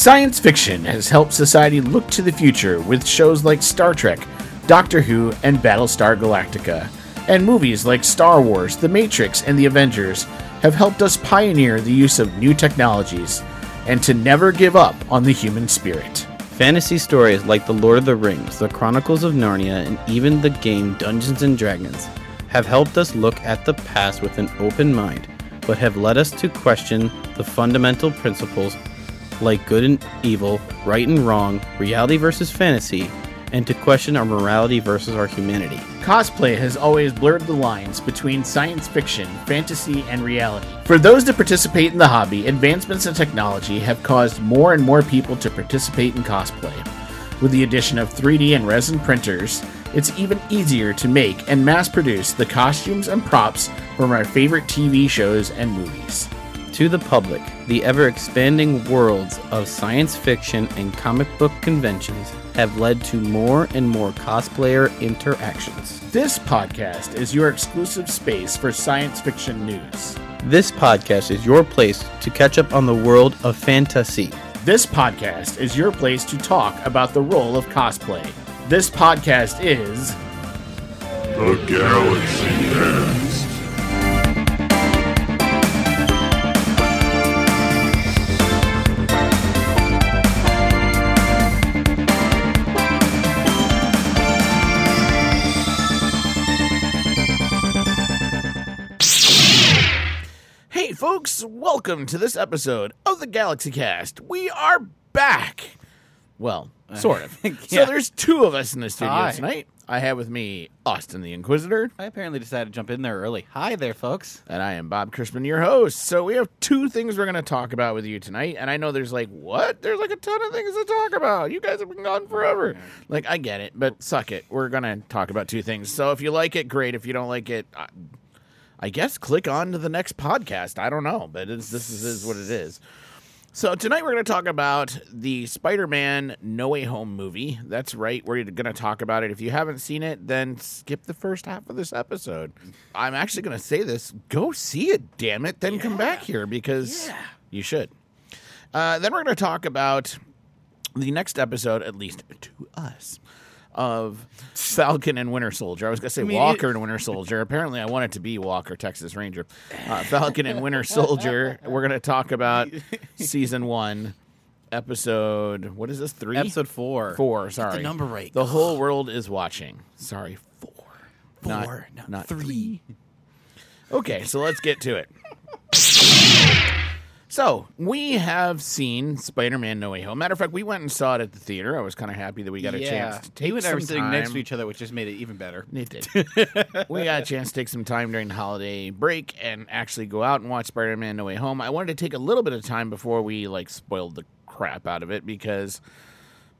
Science fiction has helped society look to the future with shows like Star Trek, Doctor Who, and Battlestar Galactica. And movies like Star Wars, The Matrix, and The Avengers have helped us pioneer the use of new technologies and to never give up on the human spirit. Fantasy stories like The Lord of the Rings, The Chronicles of Narnia, and even the game Dungeons and Dragons have helped us look at the past with an open mind, but have led us to question the fundamental principles like good and evil, right and wrong, reality versus fantasy, and to question our morality versus our humanity. Cosplay has always blurred the lines between science fiction, fantasy, and reality. For those to participate in the hobby, advancements in technology have caused more and more people to participate in cosplay. With the addition of 3D and resin printers, it's even easier to make and mass produce the costumes and props from our favorite TV shows and movies. To the public, the ever expanding worlds of science fiction and comic book conventions have led to more and more cosplayer interactions. This podcast is your exclusive space for science fiction news. This podcast is your place to catch up on the world of fantasy. This podcast is your place to talk about the role of cosplay. This podcast is The Galaxy Cast. Folks, welcome to this episode of the Galaxy Cast. We are back. Well, uh, sort of. So there's two of us in the studio Hi. tonight. I have with me Austin the Inquisitor, I apparently decided to jump in there early. Hi there, folks. and I am Bob Crispin, your host. So we have two things we're going to talk about with you tonight. And I know there's like, what? There's like a ton of things to talk about. You guys have been gone forever. Like, I get it, but suck it. We're going to talk about two things. So if you like it, great. If you don't like it, I, I guess click on to the next podcast. I don't know, but it's, this is, is what it is. So tonight we're going to talk about the Spider-Man No Way Home movie. That's right. We're going to talk about it. If you haven't seen it, then skip the first half of this episode. I'm actually going to say this: go see it, damn it. Then come back here because you should. Uh, then we're going to talk about the next episode, at least to us, of Falcon and Winter Soldier. I was going to say mean, Walker and Winter Soldier. Apparently, I want it to be Walker, Texas Ranger. Uh, Falcon and Winter Soldier. We're going to talk about season one, episode. What is this? Three? Episode four. Four. Sorry. number right. The whole world is watching. Sorry, four. Not- Four, not not three. Okay, so let's get to it. So we have seen Spider-Man: No Way Home. Matter of fact, we went and saw it at the theater. I was kind of happy that we got a chance to take you and I some were sitting time. next to each other, which just made it even better. It did. we got a chance to take some time during the holiday break and actually go out and watch Spider-Man: No Way Home. I wanted to take a little bit of time before we like spoiled the crap out of it because,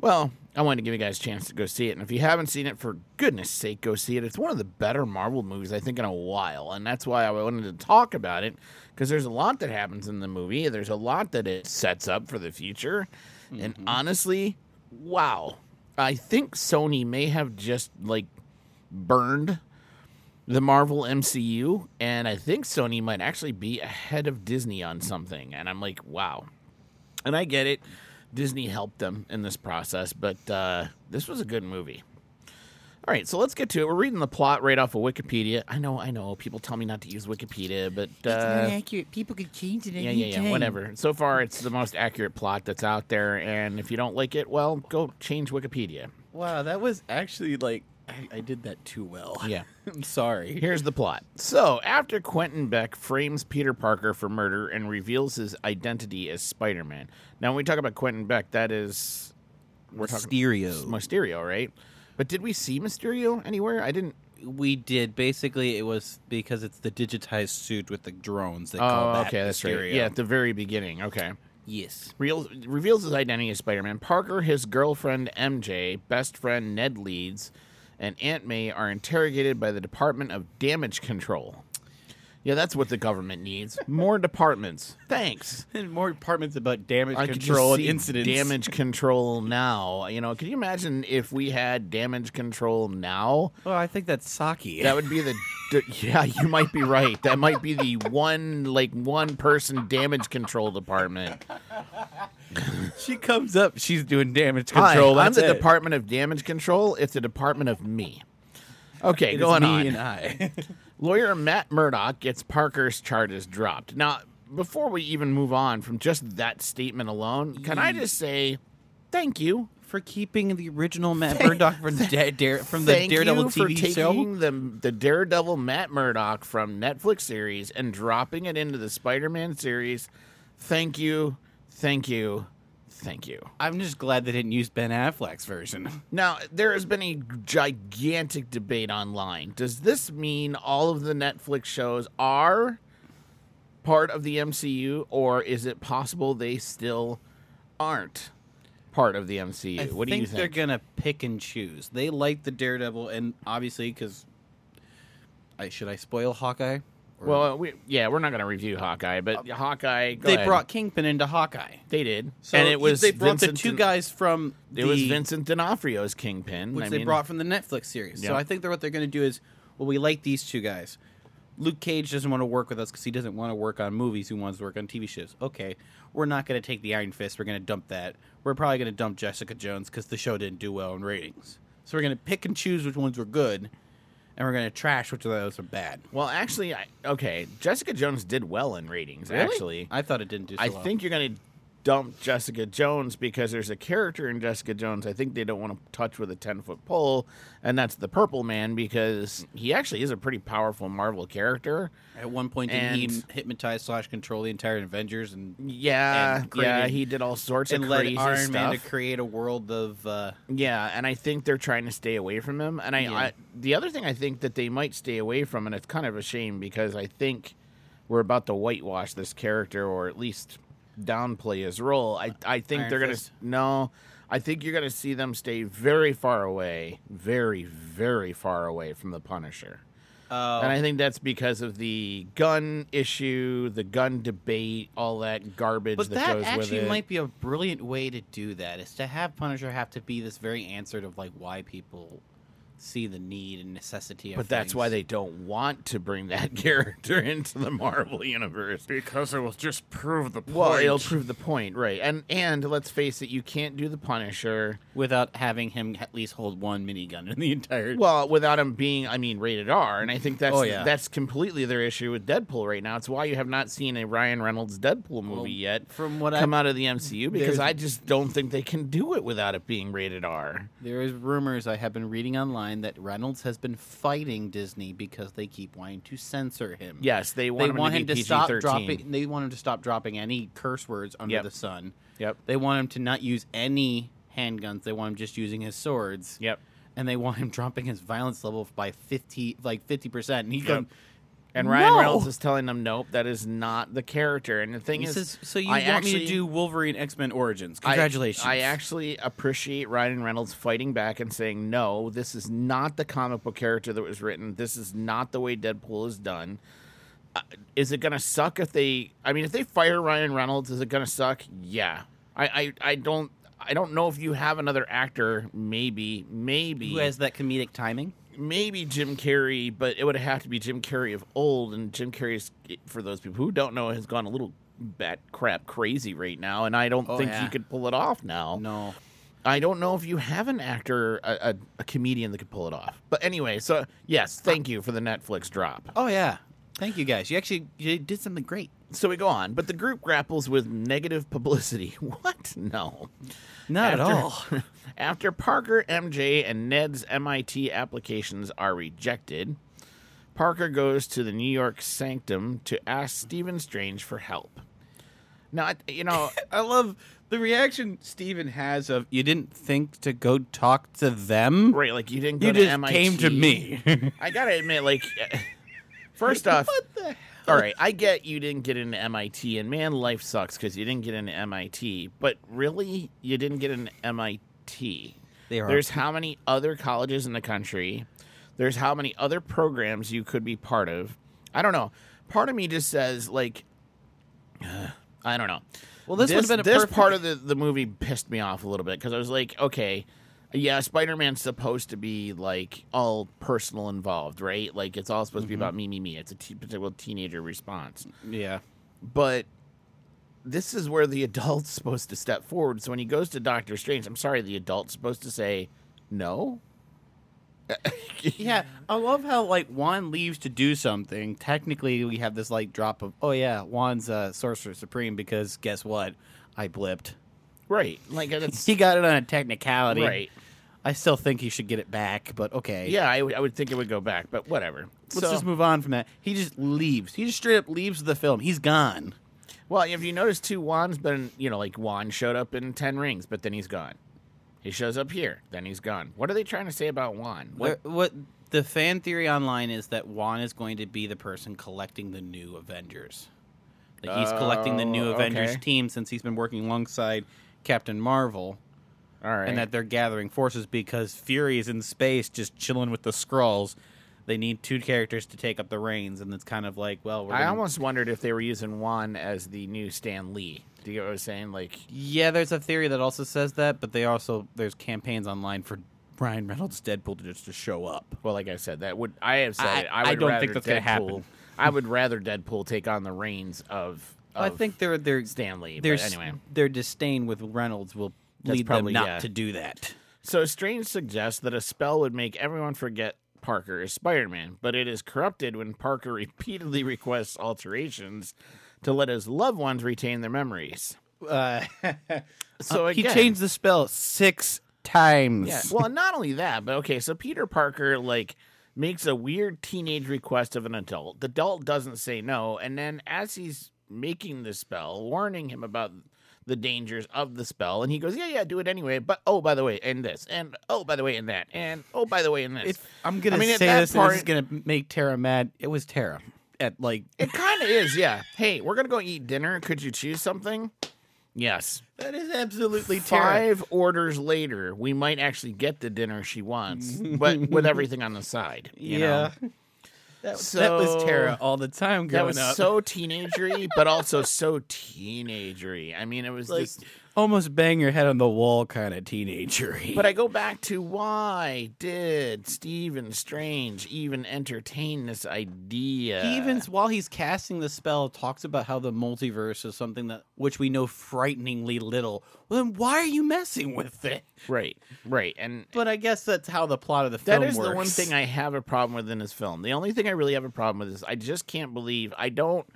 well, I wanted to give you guys a chance to go see it. And if you haven't seen it, for goodness sake, go see it. It's one of the better Marvel movies I think in a while, and that's why I wanted to talk about it because there's a lot that happens in the movie. There's a lot that it sets up for the future, and mm-hmm. honestly, wow. I think Sony may have just like burned the Marvel MCU, and I think Sony might actually be ahead of Disney on something. And I'm like, wow. And I get it. Disney helped them in this process, but uh, this was a good movie. All right, so let's get to it. We're reading the plot right off of Wikipedia. I know, I know. People tell me not to use Wikipedia, but uh, accurate. People could change it. yeah, yeah, yeah, whatever. So far, it's the most accurate plot that's out there, and if you don't like it, well, go change Wikipedia. Wow, that was actually like I, I did that too well. Yeah. I'm sorry. Here's the plot. So, after Quentin Beck frames Peter Parker for murder and reveals his identity as Spider Man. Now, when we talk about Quentin Beck, that is. We're talking Mysterio. Mysterio, right? But did we see Mysterio anywhere? I didn't. We did. Basically, it was because it's the digitized suit with the drones. They call Oh, that okay, that's right. Mysterio. Yeah, at the very beginning. Okay. Yes. Real, reveals his identity as Spider Man. Parker, his girlfriend MJ, best friend Ned Leeds, and Aunt May are interrogated by the Department of Damage Control. Yeah, that's what the government needs. More departments. Thanks. And more departments about damage I control and incidents. damage control now. You know, can you imagine if we had damage control now? Well, I think that's Saki. That would be the d- yeah. You might be right. That might be the one like one person damage control department. she comes up, she's doing damage Hi, control. I'm the it. Department of Damage Control. It's the Department of me. Okay, It going me on. and I. Lawyer Matt Murdock gets Parker's charges dropped. Now, before we even move on from just that statement alone, can I just say thank you? for keeping the original Matt Murdock from, da- Dare, from the Thank Daredevil TV taking show. the the Daredevil Matt Murdock from Netflix series and dropping it into the Spider-Man series. Thank you, thank you, thank you. I'm just glad they didn't use Ben Affleck's version. Now, there has been a gigantic debate online. Does this mean all of the Netflix shows are part of the MCU, or is it possible they still aren't part of the MCU? I what do you think they're gonna pick and choose. They like the Daredevil, and obviously, because I should I spoil Hawkeye? Or- well, uh, we, yeah, we're not going to review Hawkeye, but Hawkeye. Go they ahead. brought Kingpin into Hawkeye, they did, so and it was they brought Vincent the two guys from It was the- Vincent D'Onofrio's Kingpin, which I they mean, brought from the Netflix series. So I think they're what they're going to do is, well, we like these two guys. Luke Cage doesn't want to work with us because he doesn't want to work on movies. He wants to work on TV shows. Okay, we're not going to take the Iron Fist. We're going to dump that. We're probably going to dump Jessica Jones because the show didn't do well in ratings. So we're going to pick and choose which ones were good, and we're going to trash which of those are bad. Well, actually, I, okay, Jessica Jones did well in ratings. Actually, I thought it didn't do. So I well. think you're going to dump Jessica Jones because there's a character in Jessica Jones I think they don't want to touch with a 10 foot pole, and that's the Purple Man because he actually is a pretty powerful Marvel character. at one point did he and- hypnotize slash control the entire Avengers and Yeah, And yeah, he did all sorts and of led Iron stuff. Man to create a world of. Uh, Yeah, and I think they're trying to stay away from him. And I, Yeah. I, the other thing I think that they might stay away from, and it's kind of a shame because I think we're about to whitewash this character, or at least downplay his role. I, I think Iron they're gonna no. I think you're gonna see them stay very far away, very, very far away from the Punisher. uh, And I think that's because of the gun issue, the gun debate, all that garbage But that, that goes with it. actually might be a brilliant way to do that. Is to have Punisher have to be this very answer of like why people see the need and necessity of. But that's things. why they don't want to bring that character into the Marvel universe. Because it will just prove the point. Well, it'll prove the point, right? And and let's face it, you can't do the Punisher without having him at least hold one minigun in the entire. well without him being, I mean, rated R. And I think that's Oh, yeah. that's completely their issue with Deadpool right now. It's why you have not seen a Ryan Reynolds Deadpool movie Well, yet from what come I out of the MCU because I just don't think they can do it without it being rated R. there is rumors I have been reading online that Reynolds has been fighting Disney because they keep wanting to censor him. Yes, they want they him want to him to stop PG-13. dropping. They want him to stop dropping any curse words under Yep. the sun. Yep. They want him to not use any handguns. They want him just using his swords. Yep. and they want him dropping his violence level by 50 like 50% and he's Yep. going And Ryan No! Reynolds is telling them, nope, that is not the character. And the thing he is, says so you I want actually, me to do Wolverine X-Men Origins I- congratulations I, actually appreciate Ryan Reynolds fighting back and saying, no, this is not the comic book character that was written. This is not the way Deadpool is done. Uh, is it going to suck if they? I mean, if they fire Ryan Reynolds, is it going to suck? Yeah. I, I, I don't. I don't know if you have another actor. Maybe, maybe who has that comedic timing maybe Jim Carrey, but it would have to be Jim Carrey of old. And Jim Carrey's, for those people who don't know, has gone a little bat crap crazy right now. And I don't Oh, think yeah. he could pull it off now. no I don't know if you have an actor, a, a, a comedian that could pull it off. But anyway, so yes, thank you for the Netflix drop. oh yeah thank you guys you actually you did something great So we go on, but the group grapples with negative publicity. What? No. not at all After Parker, MJ, and Ned's MIT applications are rejected, Parker goes to the New York Sanctum to ask Stephen Strange for help. Now, you know, I love the reaction Stephen has of you didn't think to go talk to them right? Like you didn't go you to just MIT. came to me I gotta admit, like, first off, what the hell? All right, I get you didn't get into MIT, and man, life sucks because you didn't get into MIT. But really, you didn't get into MIT. They are- There's how many other colleges in the country? There's how many other programs you could be part of? I don't know. part of me just says like, I don't know. Well, this, would have been a this perfect- part of the the movie pissed me off a little bit because I was like, okay, yeah, Spider Man's supposed to be like all personal involved, right? Like it's all supposed to be Mm-hmm. about me, me, me. It's a te- typical teenager response, Yeah. but this is where the adult's supposed to step forward. So when he goes to Doctor Strange, I'm sorry, the adult's supposed to say no. Yeah, I love how like Wong leaves to do something. Technically, we have this like drop of, oh yeah, Wong's uh, sorcerer supreme because guess what? I blipped. Right, like uh, it's He got it on a technicality. right. I still think he should get it back, but okay. Yeah, I would- think it would go back, but whatever. Let's so, just move on from that. He just leaves. He just straight up leaves the film. He's gone. Well, if you notice too, Wong's been, you know, like Wong showed up in Ten Rings, but then he's gone. He shows up here, then he's gone. What are they trying to say about Wong? What? What, what the fan theory online is that Wong is going to be the person collecting the new Avengers. That he's collecting the new Oh, Avengers okay. team since he's been working alongside Captain Marvel. All right. and that they're gathering forces because Fury is in space just chilling with the Skrulls. They need two characters to take up the reins, and it's kind of like, well, we're I gonna- almost wondered if they were using Wong as the new Stan Lee. Do you get what I was saying? Like, yeah. There's a theory that also says that, but they also there's campaigns online for Ryan Reynolds Deadpool to just to show up. well, like I said, that would I have said I- it. I, I would don't rather think that's gonna happen. I would rather Deadpool take on the reins of. I think they're they're Stan Lee. their But anyway, their disdain with Reynolds will That's lead probably- them not yeah. to do that. So Strange suggests that a spell would make everyone forget Parker is Spider-Man, but it is corrupted when Parker repeatedly requests alterations to let his loved ones retain their memories. Uh, So he again- changed the spell six times. Yeah. Well, not only that, but okay, so Peter Parker like makes a weird teenage request of an adult. The adult doesn't say no, and then as he's making the spell, warning him about the dangers of the spell, and he goes, "Yeah, yeah, do it anyway." But oh, by the way, and this, and oh, by the way, and that, and oh, by the way, and this. If I'm gonna I mean, say this, and this is gonna make Tara mad. It was Tara at like It kind of is, yeah. Hey, we're gonna go eat dinner. Could you choose something? Yes. that is absolutely Five orders later, we might actually get the dinner she wants, but with everything on the side. You yeah. know? That, that was Tara all the time growing up. That was up. so teenagery, but also so teenagery. I mean, it was like just. Almost bang your head on the wall kind of teenagery. But I go back to why did Stephen Strange even entertain this idea? he even while he's casting the spell talks about how the multiverse is something that which we know frighteningly little. Well, then why are you messing with it? right, right, and But I guess that's how the plot of the That film is the one thing I have a problem with in this film. The only thing I really have a problem with is I just can't believe I don't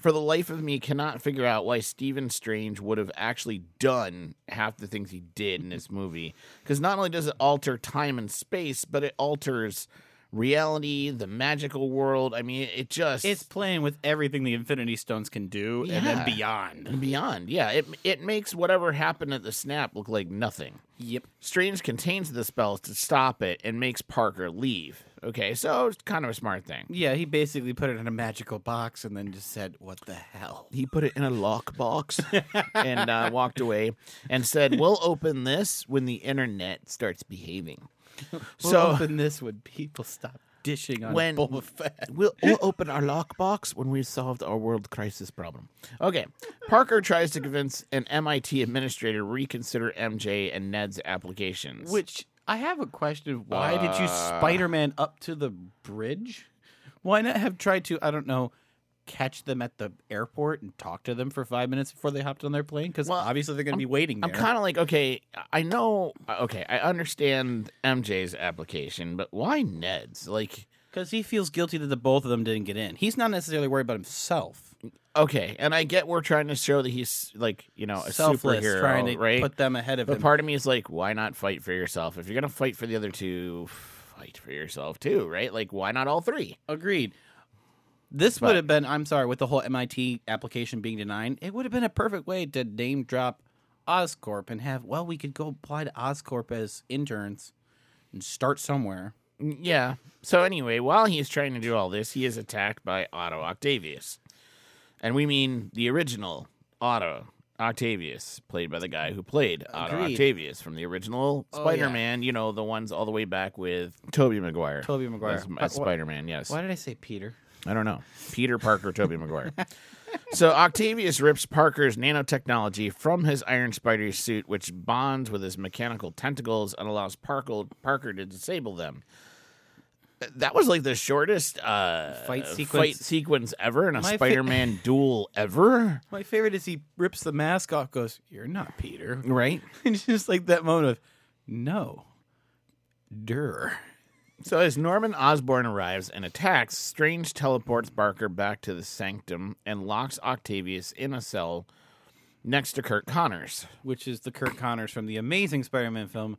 for the life of me cannot figure out why Stephen Strange would have actually done half the things he did in this movie. Because not only does it alter time and space, but it alters reality, the magical world. I mean, it just It's playing with everything the Infinity Stones can do and then beyond. and beyond. Yeah, it it makes whatever happened at the snap look like nothing. Yep. Strange contains the spells to stop it and makes Parker leave. Okay, so it's kind of a smart thing. Yeah, he basically put it in a magical box and then just said, "What the hell?" he put it in a lock box and uh, walked away and said, "We'll open this when the internet starts behaving." We'll so open this when people stop dishing on When- Boba Fett. we'll, we'll open our lockbox when we've solved our world crisis problem. Okay, Parker tries to convince an MIT administrator to reconsider MJ and Ned's applications. Which I have a question. Why did you Uh. Spider-Man up to the bridge? Why not have tried to, I don't know, catch them at the airport and talk to them for five minutes before they hopped on their plane? Because Well, obviously they're going to be waiting I'm kind of like, okay, I know, okay, I understand MJ's application, but why Ned's? Like, Because he feels guilty that the both of them didn't get in. He's not necessarily worried about himself. Okay, and I get we're trying to show that he's like, you know, a Selfless, superhero, trying to right? put them ahead of But him. part of me is like, why not fight for yourself? If you're gonna fight for the other two, fight for yourself too, right? Like, why not all three? Agreed. This But- would have been, I'm sorry, with the whole MIT application being denied, it would have been a perfect way to name drop Oscorp and have, well, we could go apply to Oscorp as interns and start somewhere. Mm, Yeah. So anyway, while he's trying to do all this, he is attacked by Otto Octavius, and we mean the original Otto Octavius, played by the guy who played Otto Agreed. Octavius from the original Oh. Spider-Man. You know, the ones all the way back with Tobey Maguire. Tobey Maguire. as, Uh, as Spider-Man. Yes. Why did I say Peter? I don't know. Peter Parker, Tobey Maguire. So Octavius rips Parker's nanotechnology from his Iron Spider suit, which bonds with his mechanical tentacles and allows Parker, Parker to disable them. That was like the shortest uh, Fight fight sequence. sequence ever in a My Spider-Man duel ever. My favorite is he rips the mask off, goes, You're not Peter. Right. And it's just like that moment of, No. Dur. So as Norman Osborn arrives and attacks, Strange teleports Parker back to the sanctum and locks Octavius in a cell next to Curt Connors. Which is the Curt Connors from the amazing Spider Man film.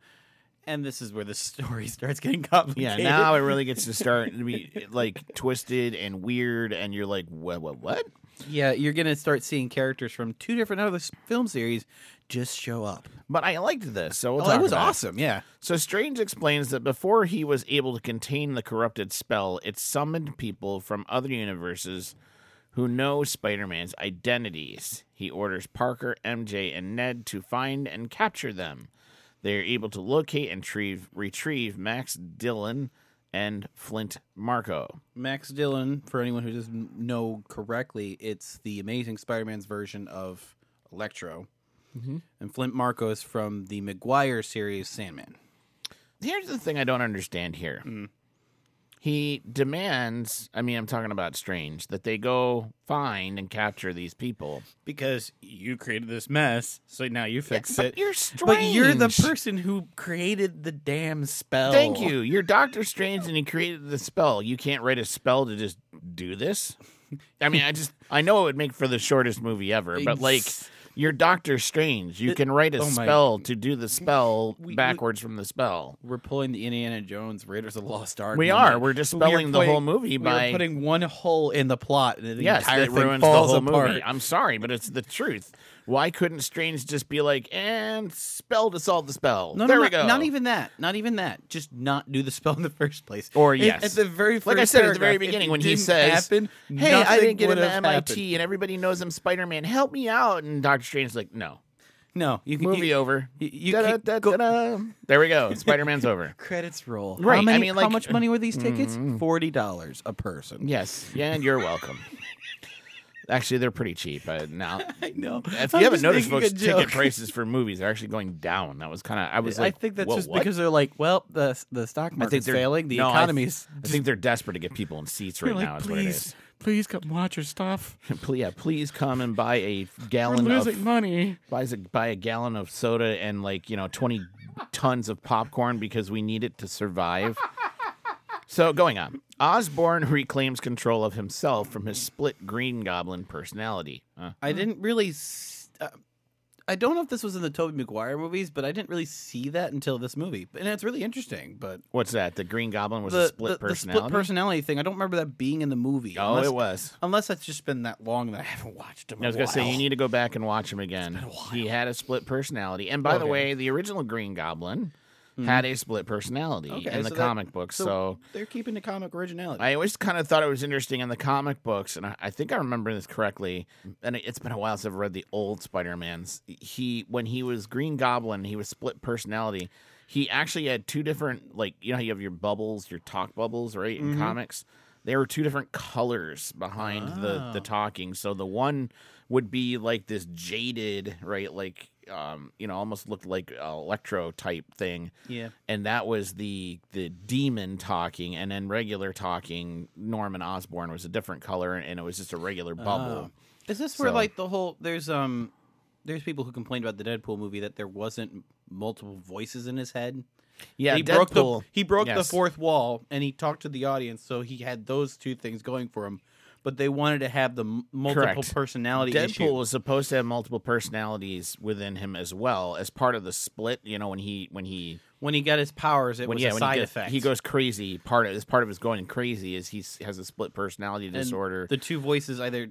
And this is where the story starts getting complicated. Yeah, now it really gets to start to be like twisted and weird, and you're like, what, what, what? Yeah, you're going to start seeing characters from two different other film series just show up. But I liked this, so we'll Oh, that was about it. awesome. Yeah. So Strange explains that before he was able to contain the corrupted spell, it summoned people from other universes who know Spider-Man's identities. He orders Parker, MJ, and Ned to find and capture them. They are able to locate and retrieve, retrieve Max Dillon and Flint Marko. Max Dillon, for anyone who doesn't know correctly, it's the Amazing Spider-Man's version of Electro, mm-hmm. and Flint Marko's from the Maguire series Sandman. Here's the thing I don't understand here. Mm. He demands, I mean, I'm talking about Strange, that they go find and capture these people. Because you created this mess, so now you fix but it. you're strange But you're the person who created the damn spell. Thank you. You're Doctor Strange and he created the spell. You can't write a spell to just do this. I mean, I just I know it would make for the shortest movie ever, but like you're Doctor Strange. You can write a oh my- spell to do the spell We- we- backwards from the spell. We're pulling the Indiana Jones Raiders of the Lost Ark. We are. We're dispelling We the whole movie by- putting one hole in the plot, and the Yes, entire thing ruins the whole apart. movie. I'm sorry, but it's the truth. Why couldn't Strange just be like, and spell to solve the spell? No, there no, we no, go. Not even that. Not even that. Just not do the spell in the first place. Or, If- yes. at the very first like I said at the very beginning when he says, happen, "Hey, I didn't get into MIT, happened. and everybody knows I'm Spider-Man. Help me out!" And Doctor Strange's like, "No, No, you can movie you, over. you- you Da-da, can't da, go-. There we go. Spider-Man's over. Credits roll. Right, I How, many, mean, how like- mm-hmm. much money were these tickets? Forty dollars a person. Yes, yeah, and you're welcome. Actually, they're pretty cheap uh, now. I know. If you I'm haven't just noticed, making a folks, ticket joke. prices for movies are actually going down. That was kind of I was like, I think that's "Whoa, just what?" because they're like, well, the the stock market's they're failing, the no, I- economy's. I, think they're desperate to get people in seats right now. like, Is what it please, is. please come watch your stuff. Yeah, please come and buy a We're gallon losing of money. buys a buy a gallon of soda and like you know twenty tons of popcorn because we need it to survive. So going on, Osborn reclaims control of himself from his split Green Goblin personality. Huh? I didn't really. s- Uh, I don't know if this was in the Tobey Maguire movies, but I didn't really see that until this movie, and it's really interesting. But What's that? The Green Goblin was the, a split the, the personality. split personality thing, I don't remember that being in the movie. oh, unless, it was. Unless that's just been that long that I haven't watched him. I was going gonna to say you need to go back and watch him again. He had a split personality, and by the way, the original Green Goblin Mm-hmm. had a split personality Okay, in the so that- comic book. so they're keeping the comic originality. I always kind of thought it was interesting in the comic books, and I, I think I remember this correctly. And it- it's been a while since I've read the old Spider Mans. He when he was Green Goblin, he was split personality. He actually had two different, like you know, how you have your bubbles, your talk bubbles, right? In mm-hmm. comics, there were two different colors behind the the Oh. talking. So the one would be like this jaded, right? Like um, you know, almost looked like a electro type thing yeah. and that was the the demon talking and then regular talking norman osborn was a different color and it was just a regular bubble Oh. Is this where like the whole there's um there's people who complained about the Deadpool movie that there wasn't multiple voices in his head. yeah he Deadpool, broke the he broke the fourth wall and he talked to the audience, so he had those two things going for him. But they wanted to have the multiple Correct. personality deadpool issue. was supposed to have multiple personalities within him as well as part of the split you know when he when he When he got his powers, it when was yeah a side he, gets, effect. he goes crazy part of as part of his going crazy is he has a split personality And disorder The two voices either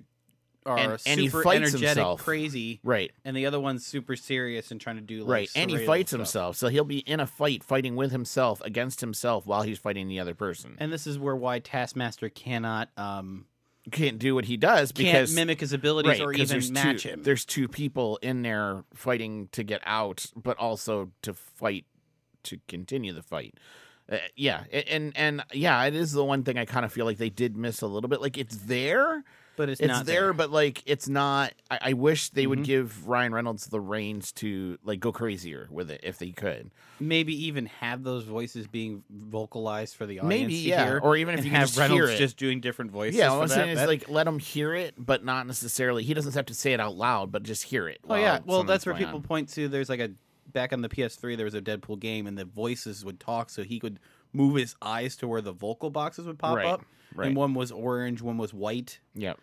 are And- super and he fights energetic, himself. crazy, right and the other one's super serious and trying to do like right and he fights stuff. himself so he'll be in a fight fighting with himself against himself while he's fighting the other person And this is where why Taskmaster cannot um can't do what he does can't because mimic his abilities right, or even match two, him. There's two people in there fighting to get out, but also to fight to continue the fight. Uh, yeah, and and yeah, it is the one thing I kind of feel like they did miss a little bit. Like it's there, but it's, it's, not there, but like it's not. I, I wish they would Mhm. give Ryan Reynolds the reins to like go crazier with it if they could. maybe even have those voices being vocalized for the audience Maybe to yeah, hear, or even if you have just Reynolds hear it. just doing different voices. yeah, what I'm saying is like let him hear it, but not necessarily. He doesn't have to say it out loud, but just hear it. Oh yeah, well that's where people on. point to. There's like a back on the PS3, there was a Deadpool game, and the voices would talk, so he could move his eyes to where the vocal boxes would pop Right, up. Right. And one was orange, one was white. Yep.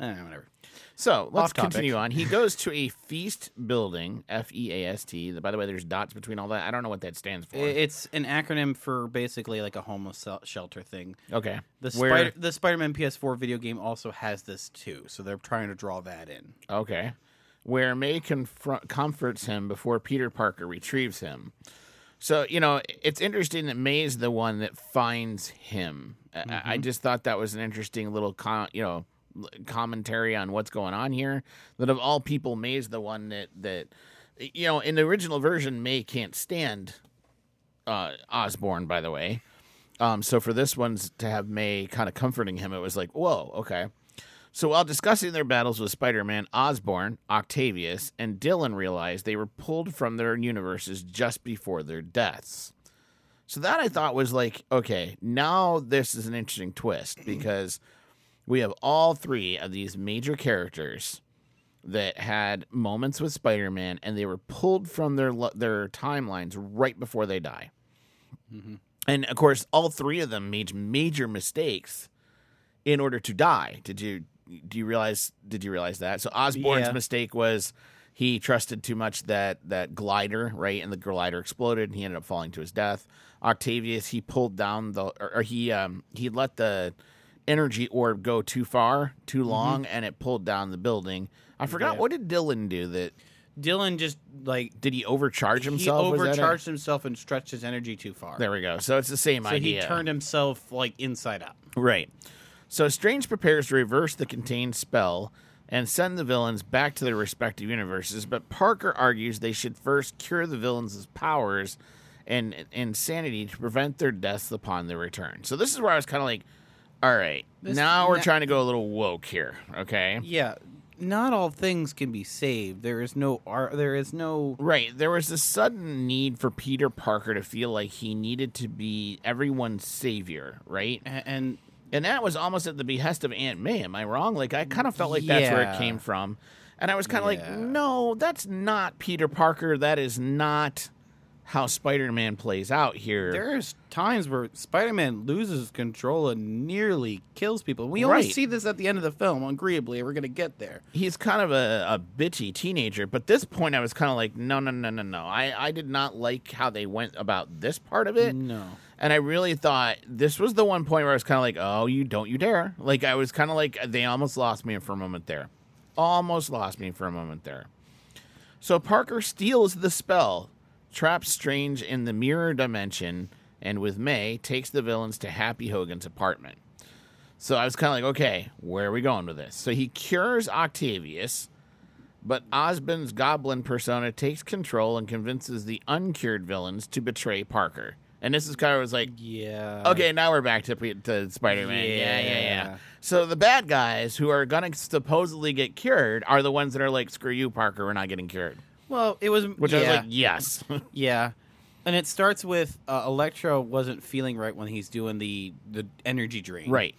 Eh, whatever. So let's topic. continue on. He goes to a feast building, F E A S T. By the way, there's dots between all that. I don't know what that stands for. It's an acronym for basically like a homeless shelter thing. okay. The Where- Spider the Spider-Man PS4 video game also has this too, so they're trying to draw that in. Okay. Where May confront, comforts him before Peter Parker retrieves him. So, you know, it's interesting that May is the one that finds him. I- I, I Mm-hmm. just thought that was an interesting little, you know, commentary on what's going on here. That of all people, May is the one that, that, you know, in the original version, May can't stand uh, Osborn, by the way. Um, so for this one's to have May kind of comforting him, it was like, whoa, okay. So while discussing their battles with Spider Man, Osborn, Octavius, and Dillon realized they were pulled from their universes just before their deaths. So that I thought was like, okay, now this is an interesting twist because we have all three of these major characters that had moments with Spider Man and they were pulled from their their timelines right before they die. Mm-hmm. And of course, all three of them made major mistakes in order to die. Did you do you realize did you realize that? So Osborn's Yeah. mistake was he trusted too much that that glider, right? And the glider exploded and he ended up falling to his death. Octavius, he pulled down the or, or he um he let the energy orb go too far, too long, and it pulled down the building. I forgot Yeah. what did Dillon do that Dillon just like did he overcharge himself? he Was that it? overcharged himself and stretched his energy too far. There we go. So it's the same so idea. he turned himself like inside out. Right. So Strange prepares to reverse the contained spell and send the villains back to their respective universes, but Parker argues they should first cure the villains' powers and insanity to prevent their deaths upon their return. So this is where I was kind of like, all right, This- now we're trying to go a little woke here, okay? Yeah, not all things can be saved. There is no art. There is no. Right. There was a sudden need for Peter Parker to feel like he needed to be everyone's savior, right? a- And And that was almost at the behest of Aunt May. Am I wrong? Like I kind of felt like that's where it came from, and I was kind of like, no, that's not Peter Parker. That is not how Spider-Man plays out here. there's times where Spider-Man loses control and nearly kills people. We only see this at the end of the film. Agreeably, we're gonna get there. He's kind of a, a bitchy teenager, but this point I was kind of like, no, no, no, no, no. I I did not like how they went about this part of it. No. And I really thought this was the one point where I was kind of like, oh, you don't you dare. Like, I was kind of like, they almost lost me for a moment there. Almost lost me for a moment there. So Parker steals the spell, traps Strange in the mirror dimension, and with May, takes the villains to Happy Hogan's apartment. So I was kind of like, okay, where are we going with this? So he cures Octavius, but Osborn's goblin persona takes control and convinces the uncured villains to betray Parker. And this is kind of was like, Yeah. okay, now we're back to, to Spider Man. Yeah. yeah, yeah, Yeah. So the bad guys who are going to supposedly get cured are the ones that are like, screw you, Parker, we're not getting cured. Well, it was. Which yeah. I was like, yes. Yeah, and it starts with uh, Electro wasn't feeling right when he's doing the the energy drain, right.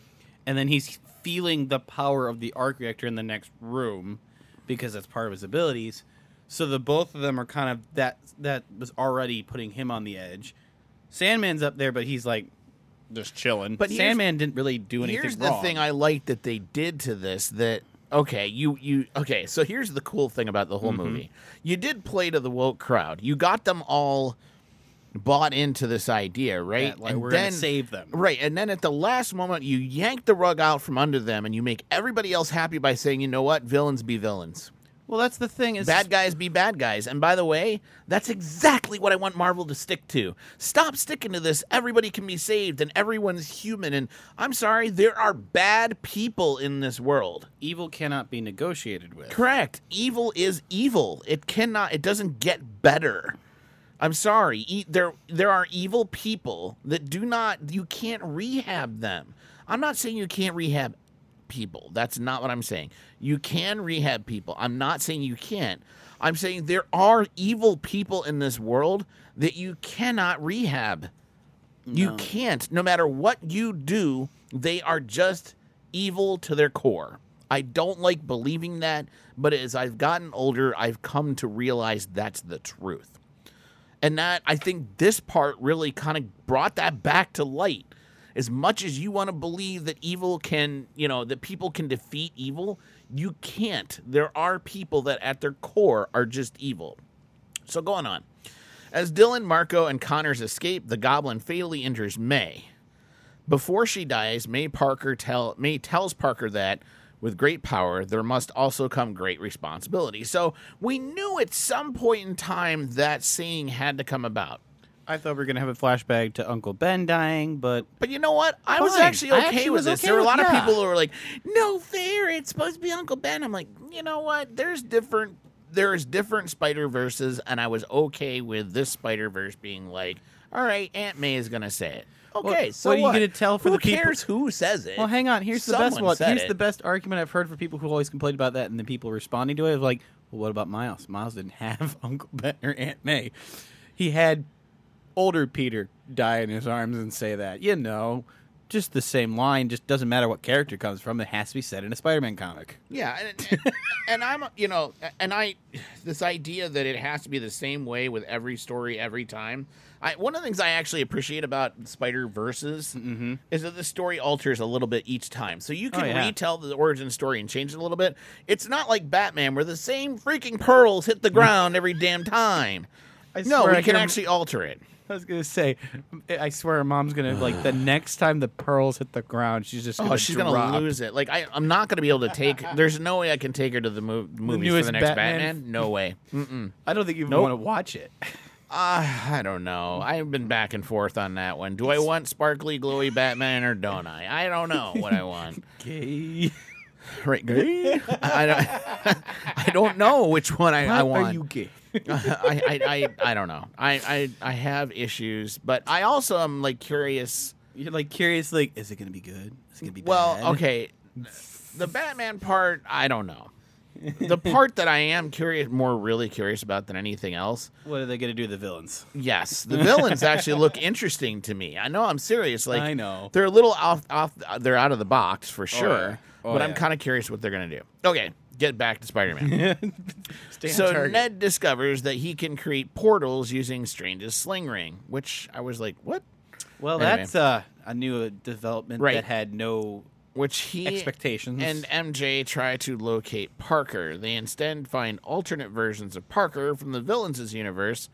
And then he's feeling the power of the arc reactor in the next room because that's part of his abilities. So the both of them are kind of that that was already putting him on the edge. Sandman's up there, but he's like just chilling. But Sandman didn't really do anything Here's the wrong. thing I like that they did to this that okay, you you okay, so here's the cool thing about the whole Mm-hmm. movie. You did play to the woke crowd. You got them all bought into this idea, right? Yeah, like we're gonna save them. Right, and then at the last moment you yank the rug out from under them and you make everybody else happy by saying, "You know what? Villains be villains. Well, that's the thing is Bad guys be bad guys." And by the way, that's exactly what I want Marvel to stick to. Stop sticking to this everybody can be saved and everyone's human and I'm sorry, there are bad people in this world. evil cannot be negotiated with. Correct. Evil is evil. It cannot it doesn't get better. I'm sorry. E- there there are evil people that do not you can't rehab them. I'm not saying you can't rehab people. That's not what I'm saying. You can rehab people. I'm not saying you can't. I'm saying there are evil people in this world that you cannot rehab. You can't. No matter what you do, they are just evil to their core. I don't like believing that, but as I've gotten older, I've come to realize that's the truth. And that I think this part really kind of brought that back to light. As much as you want to believe that evil can, you know, that people can defeat evil, you can't. There are people that at their core are just evil. So going on. As Dillon, Marko, and Connors escape, the goblin fatally injures May. Before she dies, May Parker tell May tells Parker that with great power there must also come great responsibility. So we knew at some point in time that saying had to come about. I thought we were gonna have a flashback to Uncle Ben dying, but But you know what? I was Fine. actually I okay actually with was this. okay there were a with- lot of people who were like, "No fair! It's supposed to be Uncle Ben." I'm like, you know what? There's different. There's different Spider Verses, and I was okay with this Spider Verse being like, "All right, Aunt May is gonna say it." Okay, so what are you gonna tell for who the people- cares who says it? well, hang on. Here's the best Someone one. said Here's it. the best argument I've heard for people who always complained about that, and the people responding to it it is like, "Well, what about Miles? Miles didn't have Uncle Ben or Aunt May. He had older Peter die in his arms and say that. You know, just the same line. Just doesn't matter what character comes from. It has to be said in a Spider-Man comic. Yeah, and, and, and I'm, you know, and I, this idea that it has to be the same way with every story every time. I, one of the things I actually appreciate about Spider Verses mm-hmm. is that the story alters a little bit each time, so you oh, can Oh, yeah. retell the origin story and change it a little bit. It's not like Batman where the same freaking pearls hit the ground every damn time. I No, we I can hear- actually alter it. I was gonna say, I swear, mom's gonna like the next time the pearls hit the ground, she's just gonna Oh, she's drop. gonna lose it. Like I, I'm not gonna be able to take. There's no way I can take her to the mo- movies for newest the next Batman? Batman. No way. Mm-mm. I don't think you even Nope. want to watch it. Uh, I don't know. I've been back and forth on that one. Do I want sparkly, glowy Batman or don't I? I don't know what I want. Gay. right? Gay? I don't. I don't know which one I, I want. Are you gay? I, I, I, I don't know. I, I, I have issues, but I also am like curious. You're like curious, like, is it gonna be good? Is it gonna be Well, bad? okay, the Batman part, I don't know. The part that I am curious, more really curious about than anything else, What are they gonna do to the villains? Yes, the villains actually look interesting to me. I know I'm serious. Like I know. they're a little off, off. They're out of the box for oh, sure. yeah. Oh, but I'm kind of curious what they're gonna do. Okay, get back to Spider-Man. So target. Ned discovers that he can create portals using Strange's sling ring, which I was like, what? well, Anyway. that's uh, a new development Right. that had no Which he expectations. and MJ try to locate Parker. They instead find alternate versions of Parker from the villains' universe,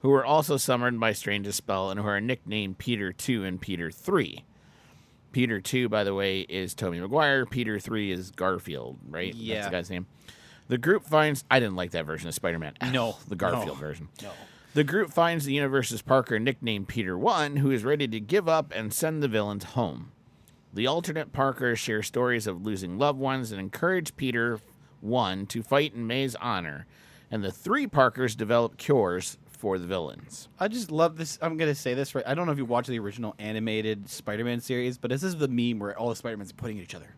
who were also summoned by Strange's spell and who are nicknamed Peter 2 and Peter 3. Peter 2, by the way, is Tobey Maguire. Peter 3 is Garfield, right? That's Yeah. the guy's name. The group finds. I didn't like that version of Spider Man. No, the Garfield no. version. no. The group finds the universe's Parker, nicknamed Peter 1, who is ready to give up and send the villains home. The alternate Parkers share stories of losing loved ones and encourage Peter 1 to fight in May's honor, and the three Parkers develop cures for the villains. I just love this. I'm gonna say this right. I don't know if you watched the original animated Spider-Man series, but this is the meme where all the Spider-Mans are pointing at each other.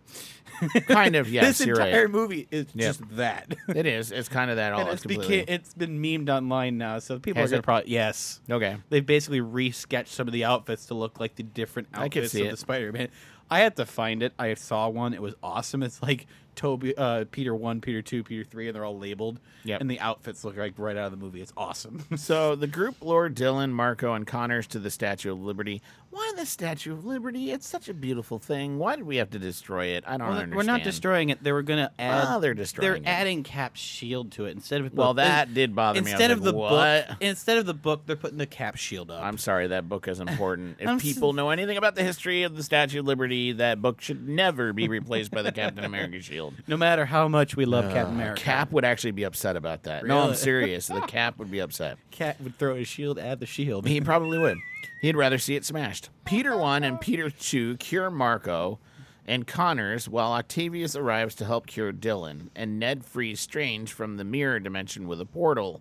Kind of, yes, this you're entire right. movie is Yep. just that. It is. It's kind of that all. It's it's, completely. it's been memed online now, so people Has are gonna it? probably yes. okay. They've basically resketched some of the outfits to look like the different outfits of it. the Spider-Man. I had to find it. I saw one. It was awesome. It's like Tobey, uh, Peter one, Peter two, Peter three, and they're all labeled. Yep. And the outfits look like right out of the movie. It's awesome. So the group lured Dillon, Marko, and Connors to the Statue of Liberty. Why the Statue of Liberty? It's such a beautiful thing. Why did we have to destroy it? I don't Well, understand. we're not destroying it. They were going to add. Well, they're destroying They're it. adding Cap's shield to it instead of. Well, in- that did bother me. Instead of like, the what? book, instead of the book, they're putting the Cap shield up. I'm sorry, that book is important. If people know anything about the history of the Statue of Liberty, that book should never be replaced by the Captain America shield. No matter how much we love Captain uh, America, Cap would actually be upset about that. No, I'm Really? serious. The Cap would be upset. Cap would throw his shield at the shield. He probably would. He'd rather see it smashed. Peter 1 and Peter 2 cure Marko and Connors while Octavius arrives to help cure Dillon, and Ned frees Strange from the mirror dimension with a portal.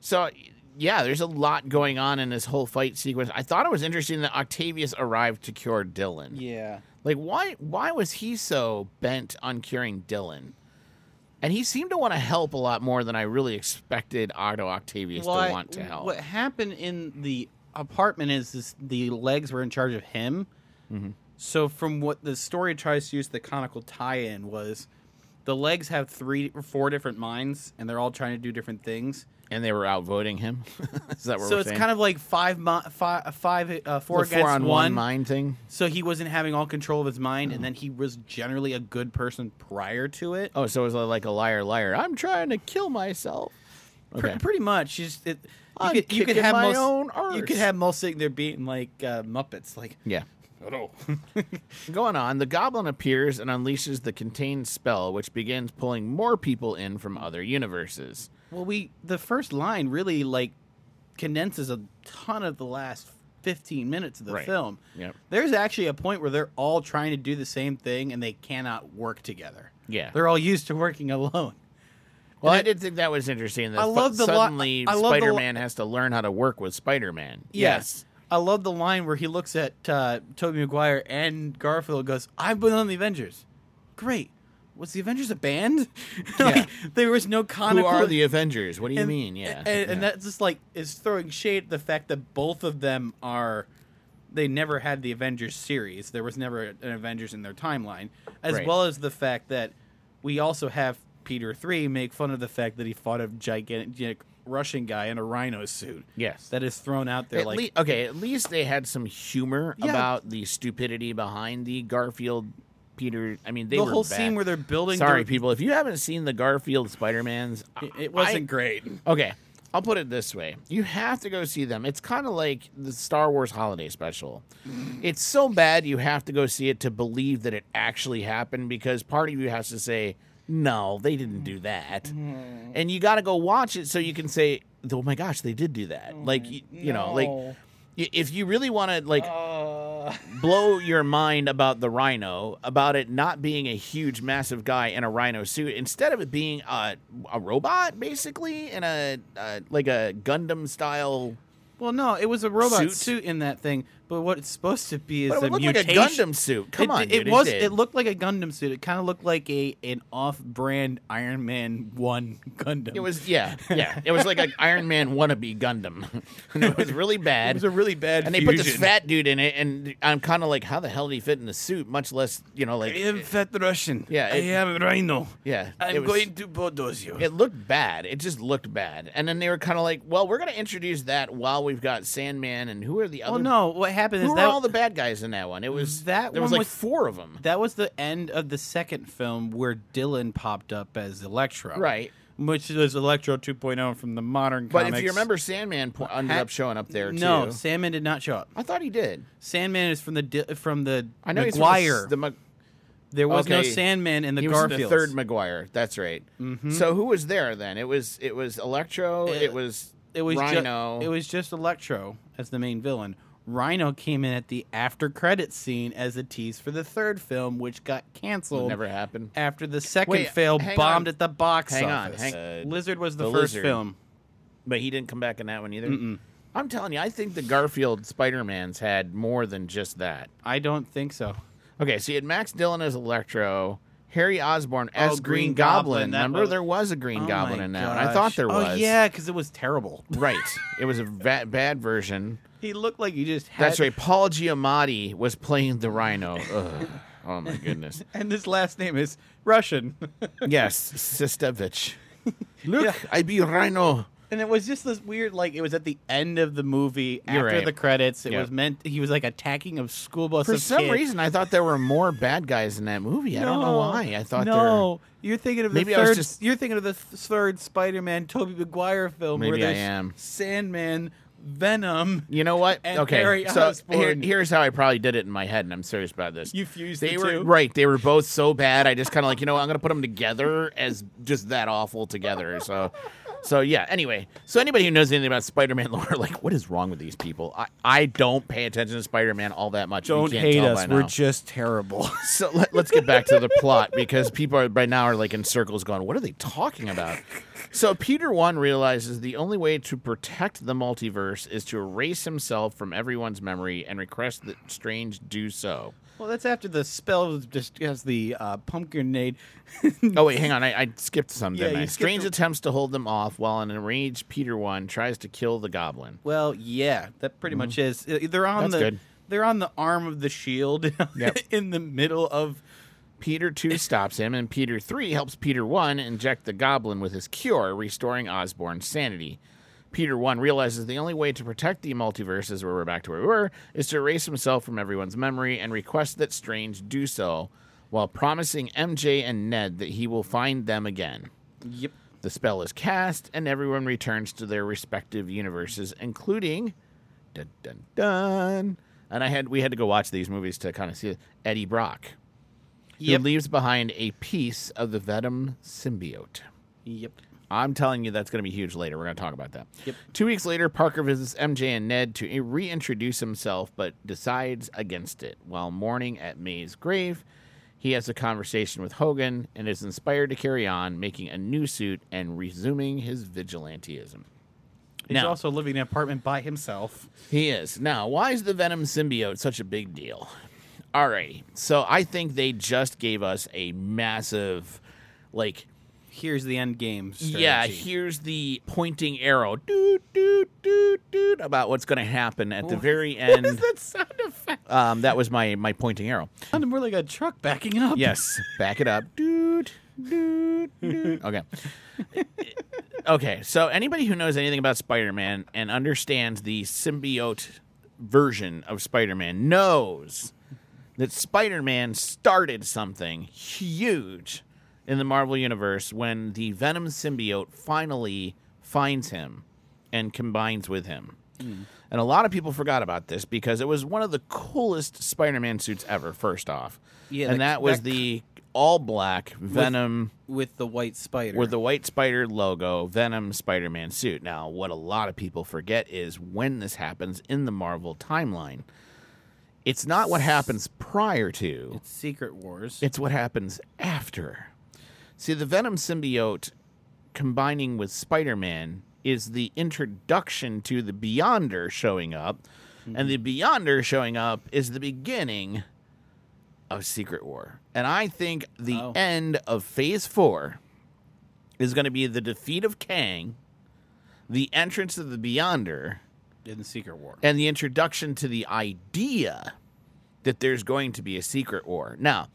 So yeah, there's a lot going on in this whole fight sequence. I thought it was interesting that Octavius arrived to cure Dillon. Yeah. Like, why? Why was he so bent on curing Dillon? And he seemed to want to help a lot more than I really expected Otto Octavius Well, to want to help. What happened in the apartment is this, the legs were in charge of him. Mm-hmm. So from what the story tries to use the conical tie-in was, the legs have three or four different minds, and they're all trying to do different things. And they were outvoting him. Is that what so we're it's saying? kind of like five, mi- five, five uh, four the against four on one. mind thing. So he wasn't having all control of his mind, and then he was generally a good person prior to it. Oh, so it was like a liar, liar. I'm trying to kill myself. Okay. pretty much. Just it, you I'm could you could kicking have my most own you could arse. have most sitting there beating like uh, Muppets, like Yeah. oh Going on, the goblin appears and unleashes the contained spell, which begins pulling more people in from other universes. Well, we the first line really like condenses a ton of the last 15 minutes of the Right. film. Yep. There's actually a point where they're all trying to do the same thing and they cannot work together. Yeah. They're all used to working alone. Well, And I did think that was interesting. That I love the suddenly I love the li- Spider-Man has to learn how to work with Spider-Man. Yes. I love the line where he looks at uh, Tobey Maguire and Garfield and goes, I've been on the Avengers. Great. Was the Avengers a band? like, there was no Who conical. are the Avengers? What do you and, mean? Yeah. And, and yeah. that just like is throwing shade at the fact that both of them are. They never had the Avengers series. There was never an Avengers in their timeline, as Right. well as the fact that we also have Peter three make fun of the fact that he fought a gigantic Russian guy in a rhino suit. Yes. that is thrown out there At like lea- okay, at least they had some humor Yeah. about the stupidity behind the Garfield Peter. I mean, they the whole bad. scene where they're building. Sorry, their- people. If you haven't seen the Garfield Spider-Mans, it, it wasn't I- great. Okay, I'll put it this way: you have to go see them. It's kind of like the Star Wars Holiday Special. It's so bad you have to go see it to believe that it actually happened because part of you has to say, "No, they didn't do that," and you got to go watch it so you can say, "Oh my gosh, they did do that!" like y- you know, like if you really want to like Uh, blow your mind about the rhino, about it not being a huge, massive guy in a rhino suit, instead of it being a, a robot, basically, in a uh, like a Gundam style. well, no, it was a robot Suit? suit, in that thing. But what it's supposed to be is But it a look like a. Gundam suit. Come it, on, it, dude, was. did. It looked like a Gundam suit. It kind of looked like a an off-brand Iron Man One Gundam. It was yeah, yeah. It was like an Iron Man wannabe Gundam, and it was really bad. It was a really bad. and they put this fat dude in it, and I'm kind of like, how the hell did he fit in the suit? Much less, you know, like I am fat Russian. Yeah, I it- am rhino. yeah. I'm it was- going to bulldoze you. It looked bad. It just looked bad. And then they were kind of like, well, we're going to introduce that while we've got Sandman and who are the other well, no. What happened Who is were that all the bad guys in that one? It was That there was one like was- four of them. that was the end of the second film where Dillon popped up as Electro. Right. Which was Electro 2.0 from the modern But if you remember, Sandman po- ended Ha- up showing up there too. No, Sandman did not show up. I thought he did. Sandman is from the Di- from the I know he's from the, the Mag- there was no Okay. Sandman in the he was Garfield. the third Maguire. That's right. Mm-hmm. So who was there then? It was it was Electro. It- It, was it was ju- Rhino. it was just Electro as the main villain. Rhino came in at the after credits scene as a tease for the third film, which got canceled never happened. after the second Wait, fail bombed on. at the box Hang on, office. hang- uh, Lizard was the, the first Lizard. film. But he didn't come back in that one either. I'm telling you, I think the Garfield Spider Mans had more than just that. I don't think so. Okay, so you had Max Dillon as Electro, Harry Osborn as Oh, Green, Green Goblin. Goblin, Remember, was- there was a Green Oh Goblin in that one. I thought there oh, was. Oh yeah, because it was terrible. Right. It was a va- bad version. He looked like he just had. That's right. Paul Giamatti was playing the Rhino. Ugh. Oh my goodness. And his last name is Russian. Yes, Sytsevich. Look, Yeah. I be Rhino. And it was just this weird, like it was at the end of the movie You're after right. the credits. It Yeah. was meant he was like attacking a school bus. For of some kids. reason, I thought there were more bad guys in that movie. I don't know why. I thought no. You're thinking of the Maybe I was third. just- You're thinking of the third Spider-Man, Tobey Maguire film, Maybe where I am. Sandman, Venom. You know what? And okay, Harry so here, here's how I probably did it in my head, and I'm serious about this. You fused They the were two. right. They were both so bad. I just kind of like you know I'm gonna put them together as just that awful together. So So yeah. Anyway, so anybody who knows anything about Spider-Man lore, like, what is wrong with these people? I, I don't pay attention to Spider-Man all that much. Don't hate us. We're just terrible. So let, us get back to the plot because people are by now are like in circles going, "What are they talking about?" So Peter One realizes the only way to protect the multiverse is to erase himself from everyone's memory and request that Strange do so. Well, that's after the spell just has the uh, pumpkinade. Oh wait, hang on, I, I skipped some. Yeah, didn't I? Strange a- attempts to hold them off, while an enraged Peter One tries to kill the Goblin. Well, yeah, that pretty much is. Uh, They're on That's the good. they're on the arm of the shield Yep. in the middle of. Peter 2 stops him, and Peter 3 helps Peter 1 inject the goblin with his cure, restoring Osborn's sanity. Peter 1 realizes the only way to protect the multiverse, where we're back to where we were, is to erase himself from everyone's memory and request that Strange do so, while promising MJ and Ned that he will find them again. Yep. The spell is cast, and everyone returns to their respective universes, including dun dun dun. And I had we had to go watch these movies to kind of see it. Eddie Brock who leaves behind a piece of the Venom symbiote. Yep. I'm telling you, that's going to be huge later. We're going to talk about that. Yep. Two weeks later, Parker visits MJ and Ned to reintroduce himself, but decides against it. While mourning at May's grave, he has a conversation with Hogan and is inspired to carry on, making a new suit and resuming his vigilanteism. He's Now- also living in an apartment by himself. He is. Now, why is the Venom symbiote such a big deal? Alrighty. So I think they just gave us a massive, like, Here's the end game. Strategy. yeah, here's the pointing arrow, doot, doot, doot, doot, about what's going to happen at the very end. What is end. that sound effect? Um, that was my, my pointing arrow. Sounded more like a truck backing up. Yes, back it up. Doot, doot, doot. Okay. okay, so anybody who knows anything about Spider Man and understands the symbiote version of Spider Man knows that Spider Man started something huge in the Marvel Universe when the Venom symbiote finally finds him and combines with him. And a lot of people forgot about this because it was one of the coolest Spider Man suits ever, first off. Yeah, and that- that was that- the all black Venom with the white spider. with the white spider logo, Venom Spider Man suit. Now, what a lot of people forget is when this happens in the Marvel timeline, it's not what happens prior to, it's Secret Wars. it's what happens after. See, the Venom symbiote combining with Spider Man is the introduction to the Beyonder showing up, and the Beyonder showing up is the beginning of Secret War. And I think the Oh. end of Phase 4 is going to be the defeat of Kang, the entrance of the Beyonder, in the Secret War. and the introduction to the idea that there's going to be a secret war. Now,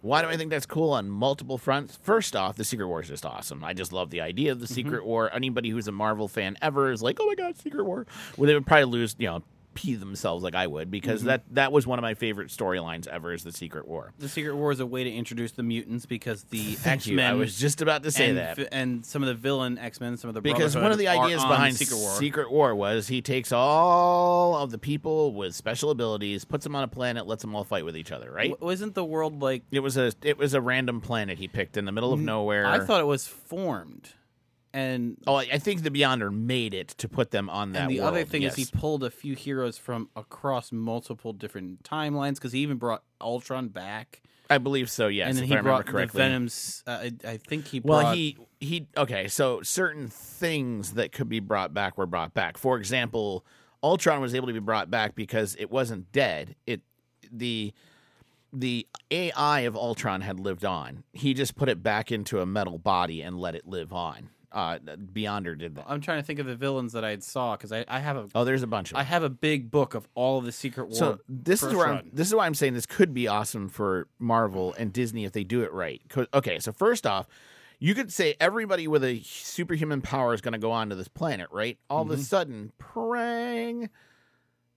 why do I think that's cool on multiple fronts? First off, the Secret War is just awesome. I just love the idea of the Secret mm-hmm. War. Anybody who's a Marvel fan ever is like, "Oh my god, Secret War!" Well, they would probably lose, you know, pee themselves like I would because mm-hmm. that that was one of my favorite storylines ever. Is the Secret War? The Secret War is a way to introduce the mutants because the X you. I Men was just about to say and, that. and some of the villain X Men, some of the because one of the ideas are on behind Secret War. was he takes all of the people with special abilities, puts them on a planet, lets them all fight with each other. Right? Wasn't the world like? It was a it was a random planet he picked in the middle of nowhere. I thought it was formed, and Oh, I think the Beyonder made it to put them on that. and the other thing yes. is he pulled a few heroes from across multiple different timelines because he even brought Ultron back, I believe so. Yes, and then if he I remember brought the correctly. Venom's. Uh, I, I think he Well, brought. he he okay. So certain things that could be brought back were brought back. For example, Ultron was able to be brought back because it wasn't dead. It the the AI of Ultron had lived on. He just put it back into a metal body and let it live on. Uh, Beyonder did that. I'm trying to think of the villains that I saw because I, I have a Oh, there's a bunch of. I them. have a big book of all of the Secret War. So this is where run. I'm, this is why I'm saying this could be awesome for Marvel and Disney if they do it right. Okay, so first off, you could say everybody with a superhuman power is going to go onto this planet, right? All Mm-hmm. of a sudden, prang,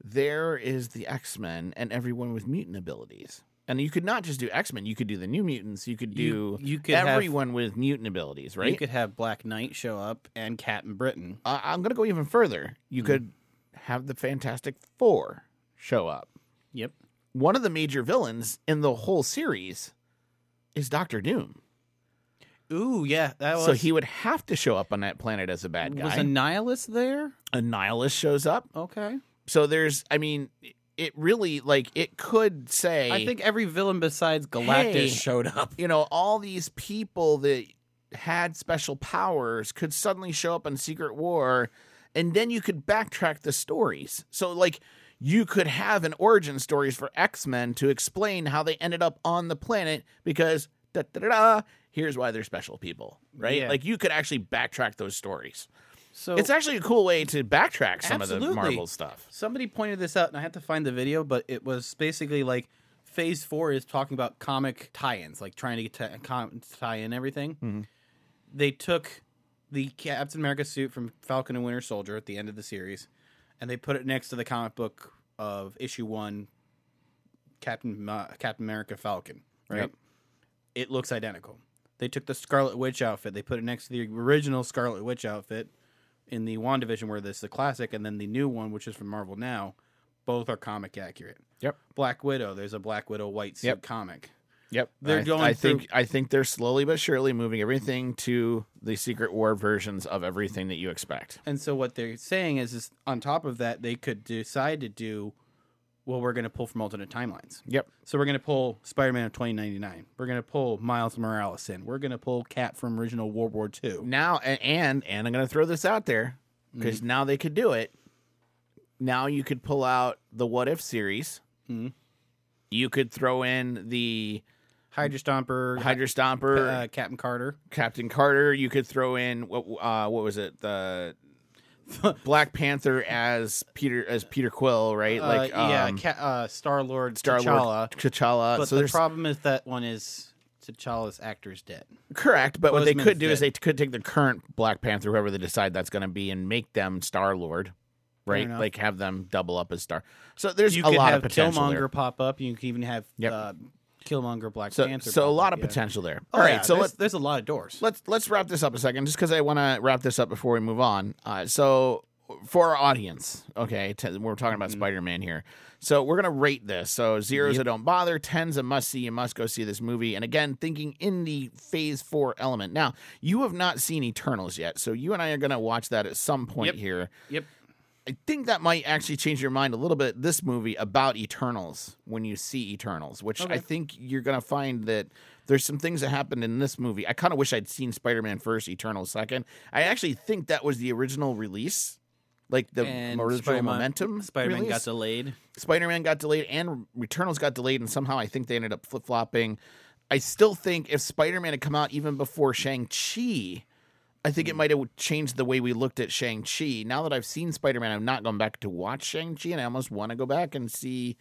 there is the X Men and everyone with mutant abilities. And you could not just do X Men; you could do the New Mutants. You could do You- you could have- everyone with mutant abilities, right? You could have Black Knight show up and Captain Britain. uh, I'm going to go even further. Mm. You could have the Fantastic Four show up. Yep. one of the major villains in the whole series is Doctor Doom. Ooh, yeah, that was. so he would have to show up on that planet as a bad guy. was Annihilus there. Annihilus shows up. Okay, So there's, I mean, it really like it could say. I think every villain besides Galactus Hey. showed up. you know all these people that had special powers could suddenly show up in Secret War, and then you could backtrack the stories. So like. You could have an origin stories for X Men to explain how they ended up on the planet because da da da. Here's why they're special people, right? Yeah. Like you could actually backtrack those stories. So It's actually a cool way to backtrack some of the Marvel stuff. Somebody pointed this out, and I had to find the video, but it was basically like Phase Four is talking about comic tie-ins, like trying to get to com- tie in everything. Mm-hmm. They took the Captain America suit from Falcon and Winter Soldier at the end of the series, and they put it next to the comic book of issue one, Captain Ma- Captain America Falcon. Right, Yep. it looks identical. They took the Scarlet Witch outfit, they put it next to the original Scarlet Witch outfit in the WandaVision where this is the classic, and then the new one, which is from Marvel now, both are comic accurate. Yep. Black Widow, there's a Black Widow white suit Yep. comic. Yep, They're I, going I think I think they're slowly but surely moving everything to the Secret War versions of everything that you expect. And so what they're saying is, is on top of that, they could decide to do, well, we're going to pull from alternate timelines. Yep. So we're going to pull Spider-Man of 2099. We're going to pull Miles Morales in. We're going to pull Cat from original World War II. Now and and, I'm going to throw this out there because Mm-hmm. now they could do it. Now you could pull out the What If series. Mhm. You could throw in the Hydra Stomper, Hydra Stomper, uh, Captain Carter. Captain Carter. You could throw in what uh, what was it the Black Panther as Peter as Peter Quill, right? Like uh, yeah, um, Ca- uh, Star Lord, Star T'Challa. Lord T'Challa. But so the problem is that one is T'Challa's actor is dead. correct, but what they could do is they could take the current Black Panther, whoever they decide that's going to be, and make them Star Lord, right? Like have them double up as Star. So there's You a lot have of potential Killmonger there. pop up. You can even have Yep. uh, Killmonger Black So, Panther. so a lot of yeah. potential there. Oh, All right, yeah, so there's, let's there's a lot of doors. let's let's wrap this up a second, just because I want to wrap this up before we move on. Uh, so for our audience, okay, t- we're talking about Spider Man here. So we're gonna rate this. So zeros a don't bother, tens a must see. You must go see this movie. And again, thinking in the Phase Four element. Now you have not seen Eternals yet, so you and I are gonna watch that at some point Yep. here. Yep. I think that might actually change your mind a little bit. This movie about Eternals when you see Eternals, which I think you're gonna find that there's some things that happened in this movie. I kind of wish I'd seen Spider-Man first, Eternals second. I actually think that was the original release, like the And original Spider-Man- momentum. Spider-Man got delayed. Spider-Man got delayed and Eternals got delayed, and somehow I think they ended up flip flopping. I still think if Spider-Man had come out even before Shang-Chi, I think it hmm. might have changed the way we looked at Shang-Chi. Now that I've seen Spider-Man, I've not gone back to watch Shang-Chi, and I almost want to go back and see.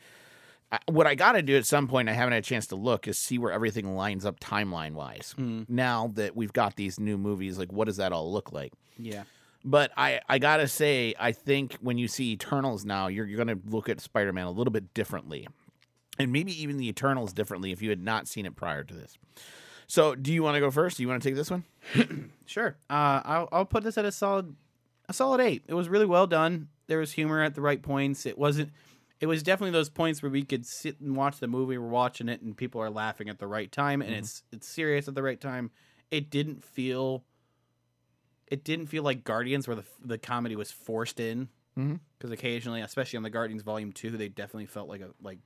What I got to do at some point, I haven't had a chance to look, is see where everything lines up timeline wise. Hmm. Now that we've got these new movies, like what does that all look like? Yeah. But I, I gotta say, I think when you see Eternals now, you're, you're gonna look at Spider Man a little bit differently, and maybe even the Eternals differently if you had not seen it prior to this. So, do you want to go first? Do you want to take this one? Sure. Uh, I'll, I'll put this at a solid, a solid eight. It was really well done. There was humor at the right points. It wasn't. It was definitely those points where we could sit and watch the movie. We're watching it, and people are laughing at the right time, and it's it's serious at the right time. It didn't feel. It didn't feel like Guardians, where the the comedy was forced in. Because occasionally, especially on the Guardians Volume Two, they definitely felt like a like.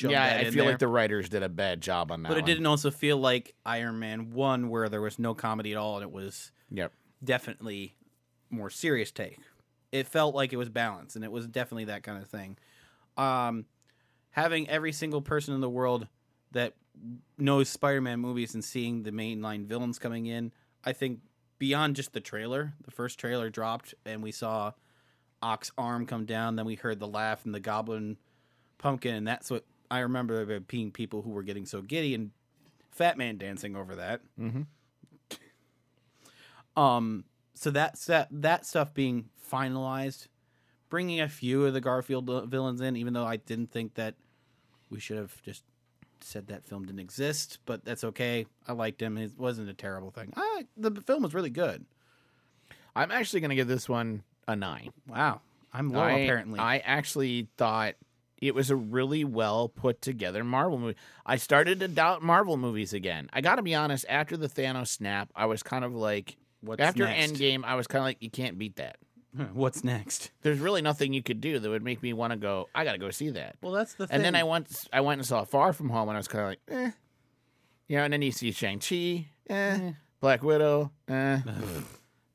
Yeah, I feel there. like the writers did a bad job on that. But it one. didn't also feel like Iron Man 1 where there was no comedy at all and it was Yep. definitely more serious take. It felt like it was balanced and it was definitely that kind of thing. Um having every single person in the world that knows Spider-Man movies and seeing the mainline villains coming in, I think beyond just the trailer, the first trailer dropped and we saw Ock's arm come down, then we heard the laugh and the goblin pumpkin and that's what I remember there being people who were getting so giddy and Fat Man dancing over that. Mhm. Um, so that that that stuff being finalized, bringing a few of the Garfield villains in, even though I didn't think that we should have just said that film didn't exist, but that's okay. I liked him. It wasn't a terrible thing. I, the film was really good. I'm actually gonna give this one a nine. Wow, I'm low I, apparently. I actually thought It was a really well put together Marvel movie. I started to doubt Marvel movies again. I got to be honest. After the Thanos snap, I was kind of like, What's after next? Endgame, I was kind of like, you can't beat that. What's next? There's really nothing you could do that would make me want to go. I got to go see that. Well, that's the thing. And then I went, I went and saw Far From Home, and I was kind of like, eh, you know. And then you see Shang Chi, eh, Black Widow, eh,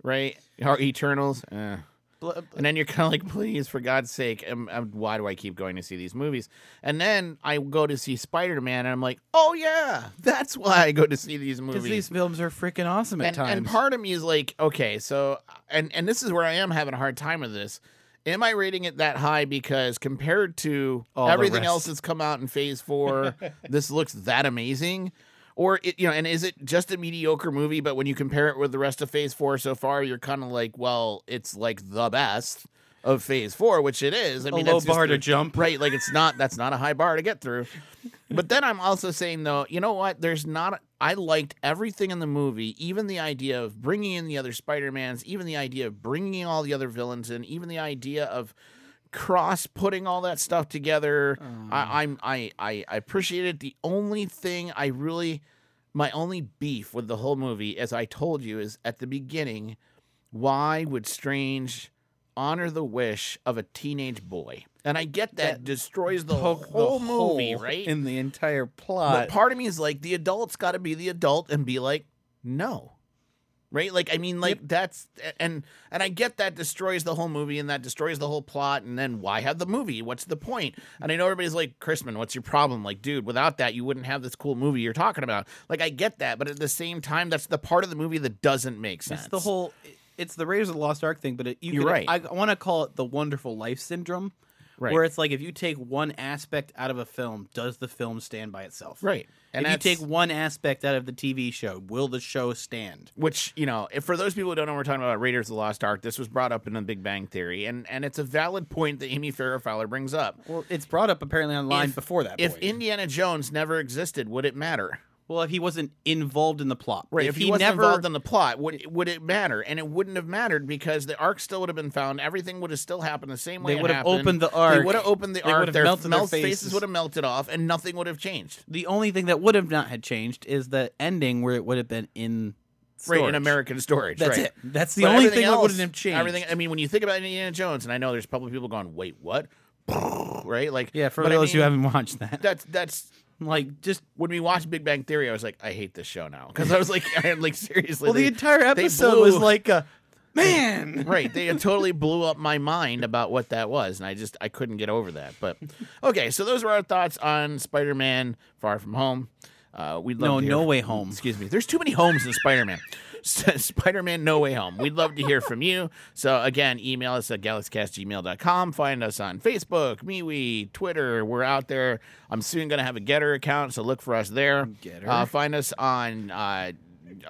right, or Eternals, eh. And then you're kind of like, please, for God's sake, um, um, why do I keep going to see these movies? And then I go to see Spider Man, and I'm like, oh yeah, that's why I go to see these because movies. these films are freaking awesome at and, times. and part of me is like, okay, so and and this is where I am having a hard time with this. Am I rating it that high because compared to All everything else that's come out in Phase Four, this looks that amazing? Or it, you know, and is it just a mediocre movie? But when you compare it with the rest of Phase Four so far, you're kind of like, well, it's like the best of Phase Four, which it is. I a mean, low that's just bar the- to jump. right? Like it's not that's not a high bar to get through. But then I'm also saying though, you know what? There's not. I liked everything in the movie, even the idea of bringing in the other Spider Mans, even the idea of bringing all the other villains in, even the idea of cross putting all that stuff together. Oh. I, I'm I, I I appreciate it. The only thing I really, my only beef with the whole movie, as I told you, is at the beginning. Why would Strange honor the wish of a teenage boy? And I get that, That destroys the the whole movie, right? In the entire plot. But plot. part of me is like, the adult's got to be the adult and be like, no, right? Like, I mean, like that's and and I get that destroys the whole movie and that destroys the whole plot. And then why have the movie? What's the point? And I know everybody's like, Chrisman, what's your problem? Like, dude, without that, you wouldn't have this cool movie you're talking about. Like, I get that, but at the same time, that's the part of the movie that doesn't make sense. It's the whole. It's the Raiders of the Lost Ark thing, but it, you You're could- right. I want to call it the Wonderful Life syndrome, Right. where it's like if you take one aspect out of a film, does the film stand by itself? right. And if you take one aspect out of the TV show, will the show stand? which you know if for those people who don't know we're talking about raiders of the lost ark this was brought up in the big bang theory and and it's a valid point that amy farrah fowler brings up Well, it's brought up apparently online If- before that. if point. indiana jones never existed would it matter well, if he wasn't involved in the plot, right if, if, he, wasn't never, involved in the plot would would it matter and it wouldn't have mattered because the ark still would have been found everything would have still happened the same way They would have happened. opened the ark. they would have opened the They ark their melted their faces. faces. would have melted off and nothing would have changed the only thing that would have not had changed is the ending where it would have been in right in american storage That's right it. That's the But only thing that wouldn't have changed. Everything. I mean, when you think about Indiana Jones, and I know there's probably people going, "Wait, what?" Right? Like, Yeah, for but I those who haven't watched that, that's that's like just when we watched Big Bang Theory. I was like, I hate this show now because I was like, I am like seriously. well, the entire episode blew- was like a man. right. They totally blew up my mind about what that was, and I just I couldn't get over that. But okay, so those were our thoughts on Spider-Man: Far From Home. Uh, we'd love No, No Way Home. Excuse me. There's too many homes in Spider-Man. Spider-Man No Way Home. We'd love to hear from you. So again, email us at galaxycastgmail.com. Find us on Facebook, MeWe, Twitter. We're out there. I'm soon going to have a Gettr account, so look for us there. Gettr. Uh, find us on uh,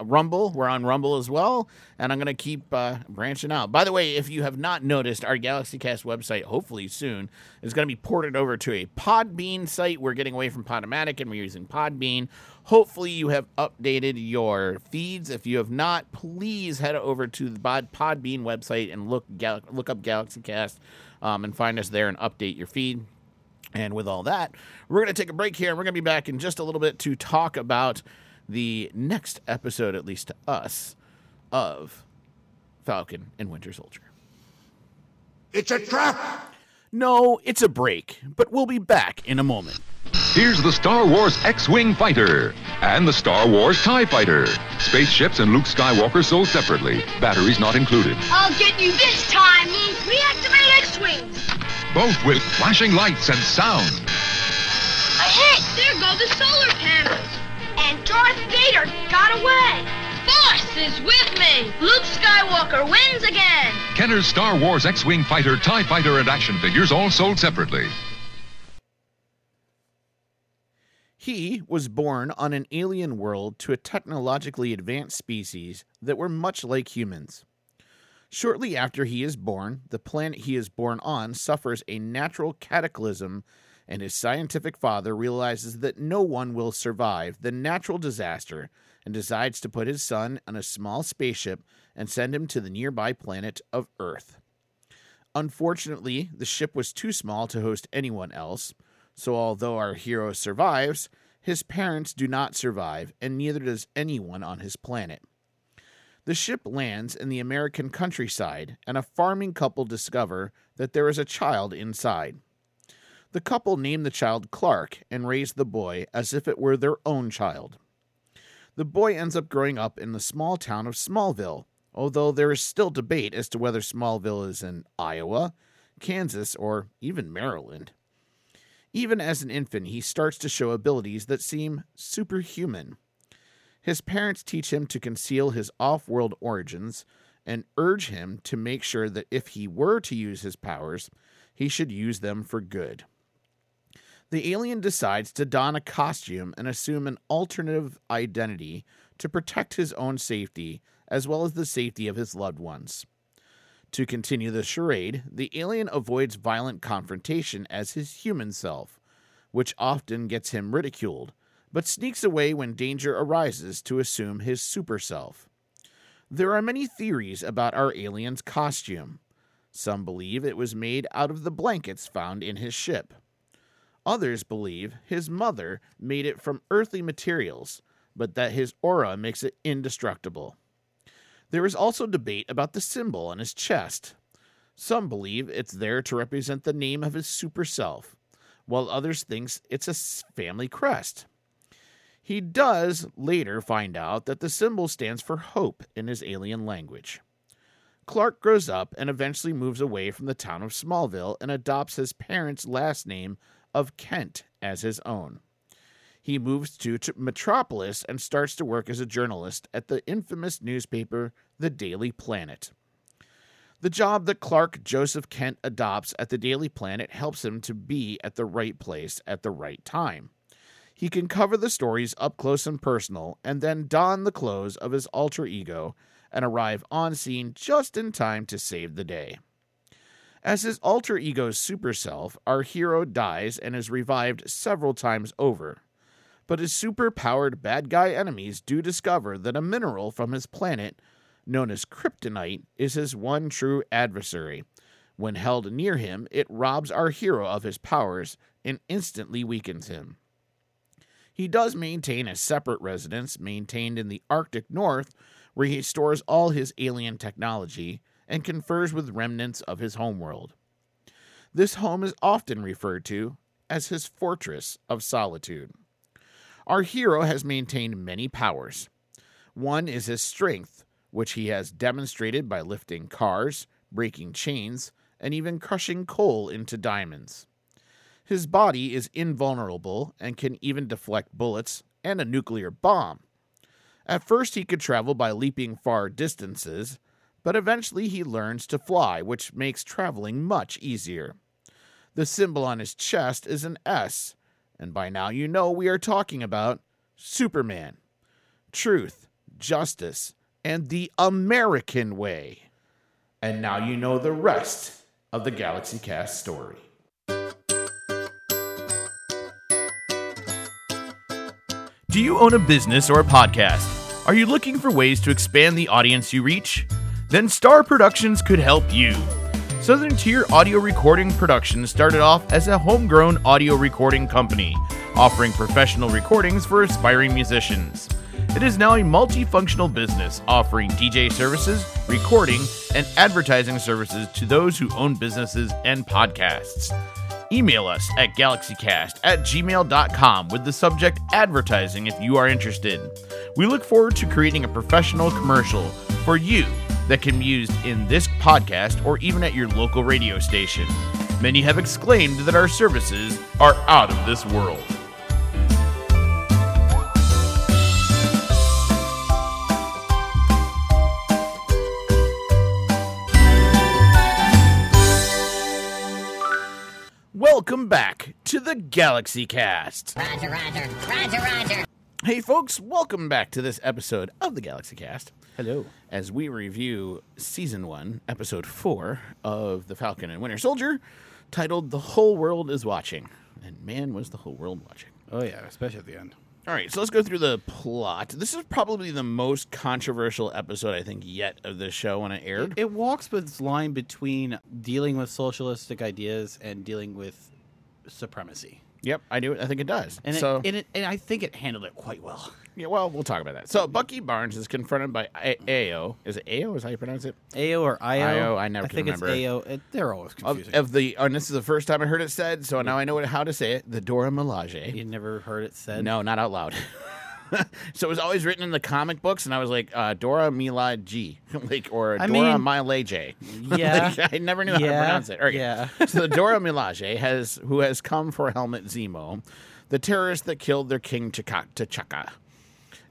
Rumble. We're on Rumble as well, and I'm going to keep uh, branching out. By the way, if you have not noticed, our GalaxyCast website, hopefully soon, is going to be ported over to a Podbean site. We're getting away from Podomatic and we're using Podbean. Hopefully, you have updated your feeds. If you have not, please head over to the Pod- Podbean website and look gal- look up GalaxyCast um, and find us there and update your feed. And with all that, we're going to take a break here and we're going to be back in just a little bit to talk about the next episode, at least to us, of Falcon and Winter Soldier. It's a trap! No, it's a break, but we'll be back in a moment. Here's the Star Wars X-Wing Fighter and the Star Wars TIE Fighter. Spaceships and Luke Skywalker sold separately. Batteries not included. I'll get you this time! Luke. Reactivate X-Wings! Both with flashing lights and sound. A hit! There go the solar panels! And Darth Vader got away! Force is with me! Luke Skywalker wins again! Kenner's Star Wars X-Wing Fighter, TIE Fighter, and action figures all sold separately. He was born on an alien world to a technologically advanced species that were much like humans. Shortly after he is born, the planet he is born on suffers a natural cataclysm, and his scientific father realizes that no one will survive the natural disaster and decides to put his son on a small spaceship and send him to the nearby planet of Earth. Unfortunately, the ship was too small to host anyone else, so although our hero survives, his parents do not survive, and neither does anyone on his planet. The ship lands in the American countryside, and a farming couple discover that there is a child inside. The couple name the child Clark and raise the boy as if it were their own child. The boy ends up growing up in the small town of Smallville, although there is still debate as to whether Smallville is in Iowa, Kansas, or even Maryland. Even as an infant, he starts to show abilities that seem superhuman. His parents teach him to conceal his off world origins and urge him to make sure that if he were to use his powers, he should use them for good. The alien decides to don a costume and assume an alternative identity to protect his own safety as well as the safety of his loved ones. To continue the charade, the alien avoids violent confrontation as his human self, which often gets him ridiculed, but sneaks away when danger arises to assume his super self. There are many theories about our alien's costume. Some believe it was made out of the blankets found in his ship. Others believe his mother made it from earthly materials, but that his aura makes it indestructible. There is also debate about the symbol on his chest. Some believe it's there to represent the name of his super self, while others think it's a family crest. He does later find out that the symbol stands for hope in his alien language. Clark grows up and eventually moves away from the town of Smallville and adopts his parents' last name of Kent as his own. He moves to Metropolis and starts to work as a journalist at the infamous newspaper, The Daily Planet. The job that Clark Joseph Kent adopts at the Daily Planet helps him to be at the right place at the right time. He can cover the stories up close and personal and then don the clothes of his alter ego and arrive on scene just in time to save the day. As his alter ego's super self, our hero dies and is revived several times over but his super powered bad guy enemies do discover that a mineral from his planet, known as kryptonite, is his one true adversary. When held near him, it robs our hero of his powers and instantly weakens him. He does maintain a separate residence maintained in the Arctic North, where he stores all his alien technology and confers with remnants of his homeworld. This home is often referred to as his Fortress of Solitude. Our hero has maintained many powers. One is his strength, which he has demonstrated by lifting cars, breaking chains, and even crushing coal into diamonds. His body is invulnerable and can even deflect bullets and a nuclear bomb. At first, he could travel by leaping far distances, but eventually he learns to fly, which makes traveling much easier. The symbol on his chest is an S, and by now you know we are talking about Superman, truth, justice, and the American way. And now you know the rest of the Galaxy Cast story. Do you own a business or a podcast? Are you looking for ways to expand the audience you reach? Then Star Productions could help you. Southern Tier Audio Recording Productions started off as a homegrown audio recording company, offering professional recordings for aspiring musicians. It is now a multifunctional business offering DJ services, recording, and advertising services to those who own businesses and podcasts. Email us at galaxycast at gmail.com with the subject advertising if you are interested. We look forward to creating a professional commercial for you that can be used in this podcast or even at your local radio station. Many have exclaimed that our services are out of this world. Welcome back to the Galaxy Cast. Roger, Roger, Roger, Roger. Hey, folks, welcome back to this episode of the Galaxy Cast Hello. as we review season one, episode four of The Falcon and Winter Soldier, titled The Whole World is Watching. And man, was the whole world watching. Oh yeah, especially at the end. All right, so let's go through the plot. This is probably the most controversial episode I think yet of the show when it aired. It walks with its line between dealing with socialistic ideas and dealing with supremacy. Yep, I do. I think it does. And, so, it, and, it, and I think it handled it quite well. yeah, well, we'll talk about that. So, Bucky Barnes is confronted by A- Ao. Is it Ao? Is how you pronounce it? AO or IO? IO, I never I think remember. it's AO. It, they're always Of, confusing. of the, oh, and this is the first time I heard it said, so now I know how to say it. The Dora Milaje. you never heard it said? No, not out loud. so it was always written in the comic books, and I was like uh, Dora Milaje, like or I Dora mean- Milaje. Yeah. Like, I never knew how to pronounce it. Right. yeah. so the Dora Milaje has who has come for Helmet Zemo, the terrorist that killed their king Chaka- T'Chaka.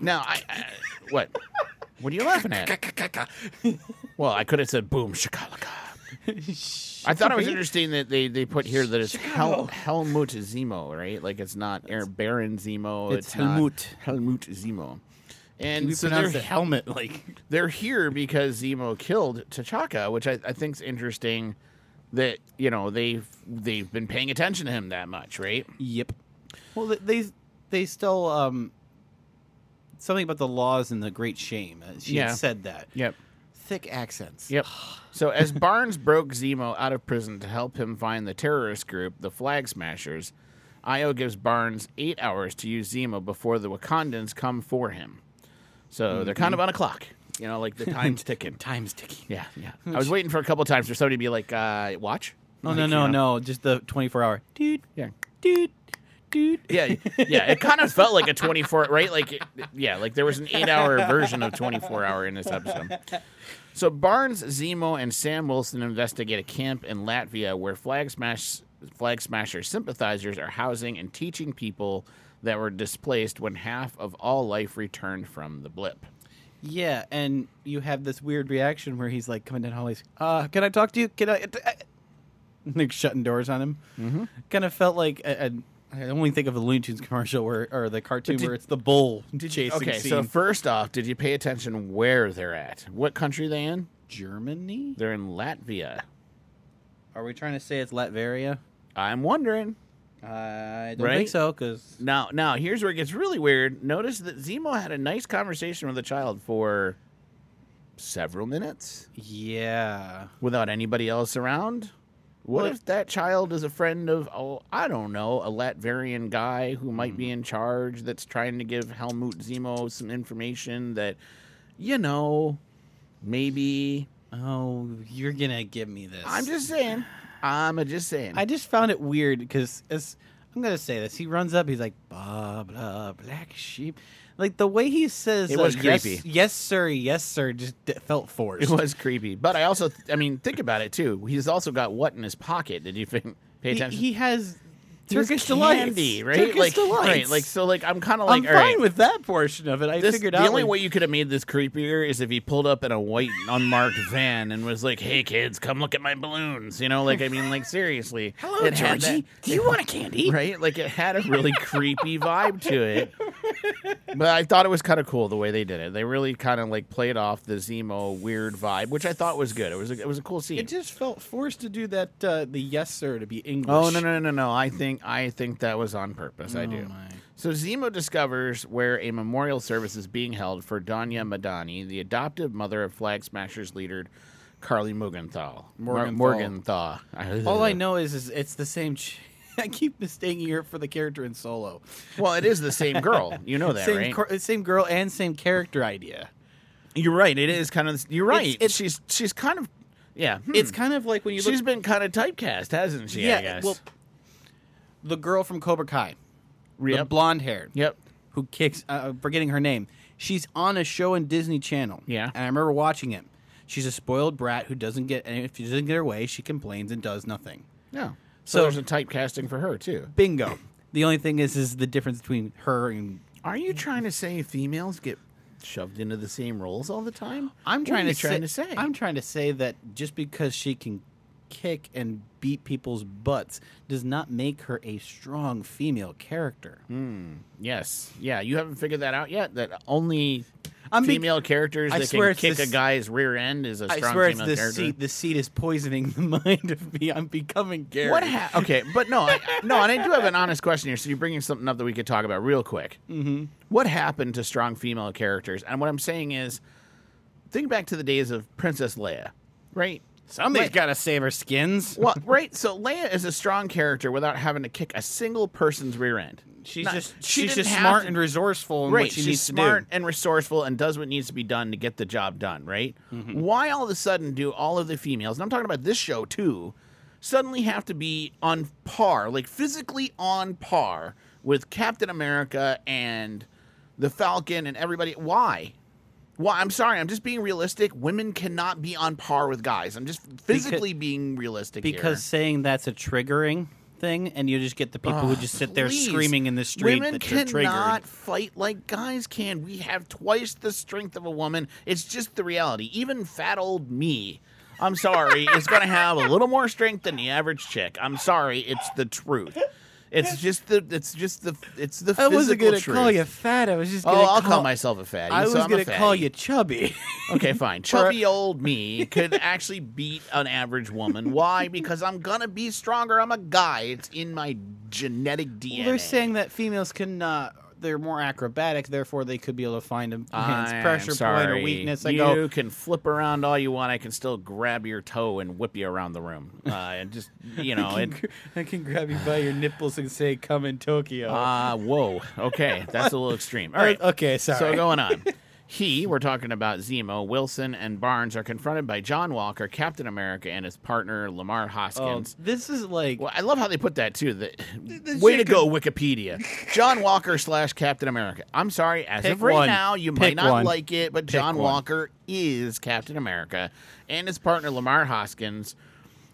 Now, I, I what? What are you laughing at? well, I could have said boom shakalaka. I thought it was interesting that they, they put here that it's Hel- Helmut Zemo, right? Like it's not Aaron Baron Zemo. It's not Helmut. Helmut Zemo. And we so pronounce they're, the helmet like they're here because Zemo killed T'Chaka, which I, I think is interesting. That you know they've they've been paying attention to him that much, right? Yep. Well, they they, they still um something about the laws and the great shame. Uh, She Yeah. had said that. Yep. Thick accents. Yep. So as Barnes broke Zemo out of prison to help him find the terrorist group, the Flag Smashers, Ayo gives Barnes eight hours to use Zemo before the Wakandans come for him. So they're kind of on a clock. You know, like the time's ticking. Time's ticking. Yeah, yeah. I was waiting for a couple times for somebody to be like, uh, "Watch." No, Like, no, you no, know? no. Just the twenty-four hour. Dude, Yeah. dude. Yeah, yeah. It kind of felt like a twenty-four, right? Like, yeah, like there was an eight-hour version of twenty-four hour in this episode. So Barnes, Zemo, and Sam Wilson investigate a camp in Latvia where Flag Smash Flag Smasher sympathizers are housing and teaching people that were displaced when half of all life returned from the blip. Yeah, and you have this weird reaction where he's like coming down hallways. Uh, can I talk to you? Can I? I like shutting doors on him. Mm-hmm. Kind of felt like a, a, I only think of the Looney Tunes commercial where, or the cartoon did- where it's the bull chasing Okay, scene. so first off, did you pay attention where they're at? What country they in? Germany? They're in Latvia. Are we trying to say it's Latveria? I'm wondering. I don't Right? think so because Now, now here's where it gets really weird. Notice that Zemo had a nice conversation with the child for several minutes yeah, without anybody else around. What What- if that child is a friend of, oh, I don't know, a Latvian guy who might be hmm. in charge that's trying to give Helmut Zemo some information that, you know, maybe. oh, you're gonna give me this. I'm just saying. I'm just saying. I just found it weird because as I'm gonna say this, he runs up, he's like blah blah black sheep, like the way he says It was uh, yes- creepy. Yes, sir, yes sir, just felt forced. It was creepy, but I also, I mean, think about it too. He's also got what in his pocket? Did you think, pay attention? he He has Turkish delights, candy, right? Turkish like, delights. right, like so. Like, I'm kind of like, I'm fine right. with that portion of it. I This, figured the out the only like, way you could have made this creepier is if he pulled up in a white unmarked van and was like, "Hey kids, come look at my balloons." You know, like I mean, like seriously. Hello, Georgie. that- Do you want a candy? Right, like it had a really creepy vibe to it. But I thought it was kind of cool the way they did it. They really kind of like played off the Zemo weird vibe, which I thought was good. It was a, it was a cool scene. It just felt forced to do that. Uh, the yes sir to be English. Oh no no no no! I think I think that was on purpose. I Oh, do. my. So Zemo discovers where a memorial service is being held for Donya Madani, the adoptive mother of Flag Smashers leader Karli Morgenthau. Mor- Morgenthau. Morgenthau. All I know is, is it's the same. Ch- I keep mistaking her for the character in Solo. Well, it is the same girl. You know that, same, right? cor- same girl and same character idea. you're right. It is kind of. You're right. It's- it's- she's she's kind of. Yeah. hmm. It's kind of like when you she's look. been kind of typecast, hasn't she? I guess. well, the girl from Cobra Kai, the Yep. blonde haired, Yep. who kicks. Uh, forgetting her name. She's on a show in Disney Channel. Yeah. and I remember watching it. She's a spoiled brat who doesn't get. And if she doesn't get her way, she complains and does nothing. Yeah. So, So- there's a typecasting for her too. Bingo. the only thing is, is the difference between her and Are you trying to say females get shoved into the same roles all the time? I'm trying to trying say, to say. I'm trying to say that just because she can kick and beat people's butts does not make her a strong female character. Yes. Yeah, you haven't figured that out yet. That only I'm be- female characters I that swear can kick this- a guy's rear end is a strong swear it's female the character. seat. The seat is poisoning the mind of me. I'm becoming Gary. What ha- okay, but no, I, no, and I do have an honest question here. So you're bringing something up that we could talk about real quick. Mm-hmm. What happened to strong female characters? And what I'm saying is, think back to the days of Princess Leia, right? Somebody's got to save her skins. Well, right. So Leia is a strong character without having to kick a single person's rear end. She's Not- just she she's didn't just have smart to- and resourceful in right. what she she's needs smart to do. and resourceful and does what needs to be done to get the job done. Right. Mm-hmm. Why all of a sudden do all of the females? And I'm talking about this show too. Suddenly have to be on par, like physically on par with Captain America and the Falcon and everybody. Why? Why? I'm sorry. I'm just being realistic. Women cannot be on par with guys. I'm just physically being realistic here. Because saying that's a triggering thing, and you just get the people who just sit there Please. screaming in the street Women cannot fight like guys can. We have twice the strength of a woman. It's just the reality. Even fat old me, I'm sorry, is going to have a little more strength than the average chick. I'm sorry, it's the truth. It's just the. It's just the. It's the. I wasn't gonna truth. call you fat. I was just Oh, gonna I'll call, call myself a fatty. I was I'm gonna call you chubby. Okay, fine. Chubby old me could actually beat an average woman. Why? Because I'm gonna be stronger. I'm a guy. It's in my genetic DNA. Well, they're saying that females can. Uh, they're more acrobatic, therefore they could be able to find a man's I'm pressure point or weakness. I you go, can flip around all you want. I can still grab your toe and whip you around the room. Uh, and just you know, I it. can, I can grab you by your nipples and say, "Come in Tokyo." Uh, whoa. Okay, that's a little extreme. All right. Okay, sorry. So going on. He, we're talking about Zemo, Wilson, and Barnes are confronted by John Walker, Captain America, and his partner Lamar Oh, Hoskins. Um, this is like Well, I love how they put that too. The, way to go, Wikipedia. John Walker slash Captain America. I'm sorry, as Pick of right one. now, you Pick might not one. like it, but John one. Walker is Captain America, and his partner Lamar Hoskins,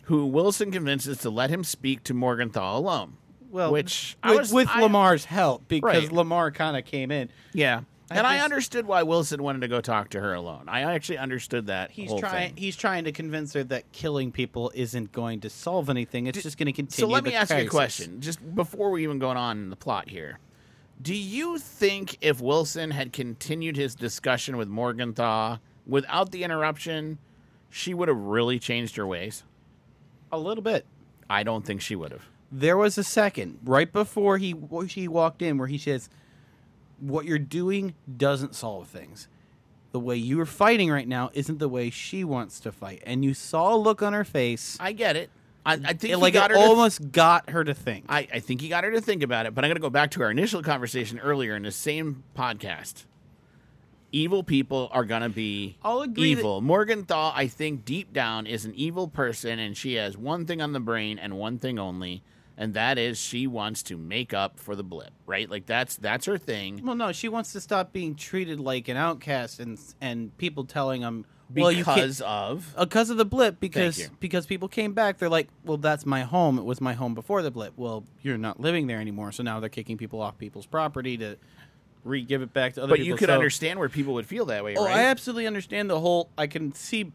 who Wilson convinces to let him speak to Morgenthau alone. well, which I with, was- with I- Lamar's help because Right. Lamar kind of came in. Yeah. I and I understood why Wilson wanted to go talk to her alone. I actually understood that. He's whole trying. thing. He's trying to convince her that killing people isn't going to solve anything. It's just going to continue. So let me ask you a question, just before we even go on in the plot here. Do you think if Wilson had continued his discussion with Morgenthau without the interruption, she would have really changed her ways? A little bit. I don't think she would have. There was a second right before he he walked in where he says, "What you're doing doesn't solve things. The way you are fighting right now isn't the way she wants to fight." And you saw a look on her face. I get it. I, I think It, he like got it her to- almost got her to think. I, I think he got her to think about it, but I'm going to go back to our initial conversation earlier in the same podcast. Evil people are going to be I'll agree that- evil. Morgenthau, I think, deep down is an evil person, and she has one thing on the brain and one thing only, and that is she wants to make up for the blip, right? Like that's that's her thing. well, no, she wants to stop being treated like an outcast and and people telling them "Well, you can't." Because of because of the blip because you. because people came back they're like well that's my home it was my home before the blip well you're not living there anymore so now they're kicking people off people's property to re give it back to other but people you could So- understand where people would feel that way, oh right? i absolutely understand the whole i can see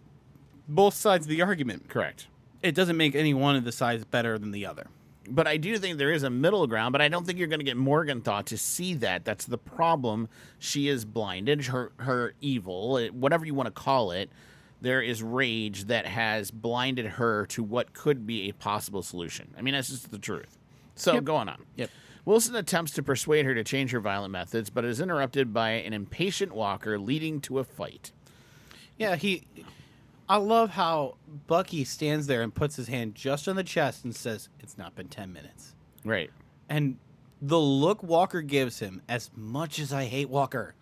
both sides of the argument Correct. it doesn't make any one of the sides better than the other But I do think there is a middle ground, but I don't think you're going to get Morgenthau to see that. That's the problem. She is blinded. Her her evil, eh, whatever you want to call it, there is rage that has blinded her to what could be a possible solution. I mean, that's just the truth. So going on. Yep. Wilson attempts to persuade her to change her violent methods, but is interrupted by an impatient Walker, leading to a fight. yeah he i love how bucky stands there and puts his hand just on the chest and says it's not been 10 minutes Right. And the look Walker gives him, as much as I hate Walker,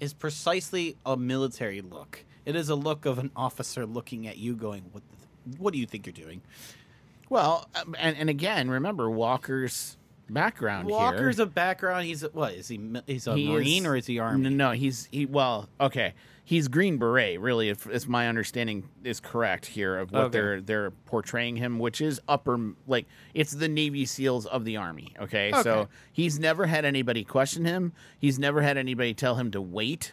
is precisely a military look. It is a look of an officer looking at you, going, "What? The, what do you think you're doing?" Well, um, and, and again, remember Walker's background here. Walker's a background. He's a, what? Is he? He's a He marine or is he army? No, no, he's he. Well, okay, he's Green Beret. Really, if, if my understanding is correct here of what Okay. they're they're portraying him, which is upper like it's the Navy SEALs of the Army. Okay, so he's never had anybody question him. He's never had anybody tell him to wait.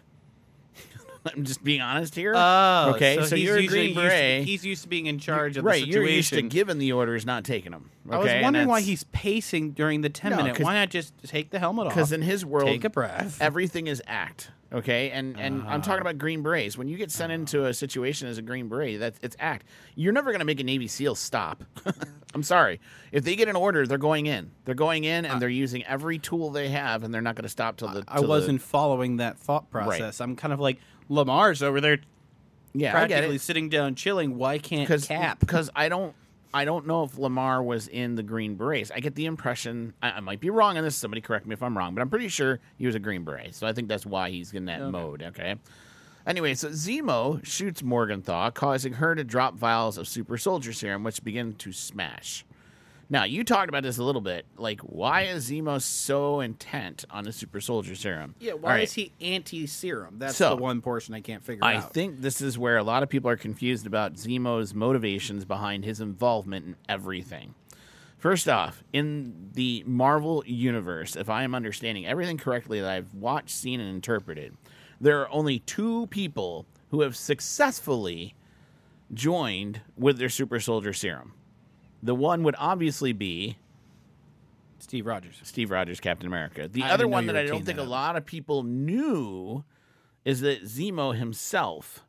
I'm just being honest here. Oh, okay. So, he's you're a Green used to- Beret. he's used to being in charge of right. the You're used to giving the orders, not taking them. Okay? I was wondering why he's pacing during the ten No, minute. Why not just take the helmet off? because in his world, take a breath. everything is act. Okay, and and I'm talking uh-huh. about Green Berets. When you get sent into a situation as a Green Beret, that's it's act. You're never going to make a Navy SEAL stop. I'm sorry. If they get an order, they're going in. They're going in, and they're using every tool they have, and they're not going to stop till the. I till the- wasn't following that thought process. I'm kind of like Lamar's over there, yeah, I get practically it. sitting down chilling. Why can't Cap? because I don't I don't know if Lamar was in the Green Berets. I get the impression I, I might be wrong on this. Somebody correct me if I'm wrong, but I'm pretty sure he was a Green Beret. So I think that's why he's in that mode. Okay. Anyway, so Zemo shoots Morgenthau, causing her to drop vials of super soldier serum, which begin to smash. Now, you talked about this a little bit. Like, why is Zemo so intent on the super soldier serum? yeah, why right. is he anti-serum? That's So- the one portion I can't figure I out. I think this is where a lot of people are confused about Zemo's motivations behind his involvement in everything. First off, in the Marvel universe, if I am understanding everything correctly that I've watched, seen, and interpreted, there are only two people who have successfully joined with their super soldier serum. The one would obviously be Steve Rogers. Steve Rogers, Captain America. The I other one that I don't think a lot of people knew is that Zemo himself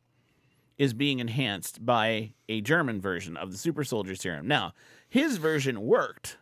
is being enhanced by a German version of the super soldier serum. Now, his version worked.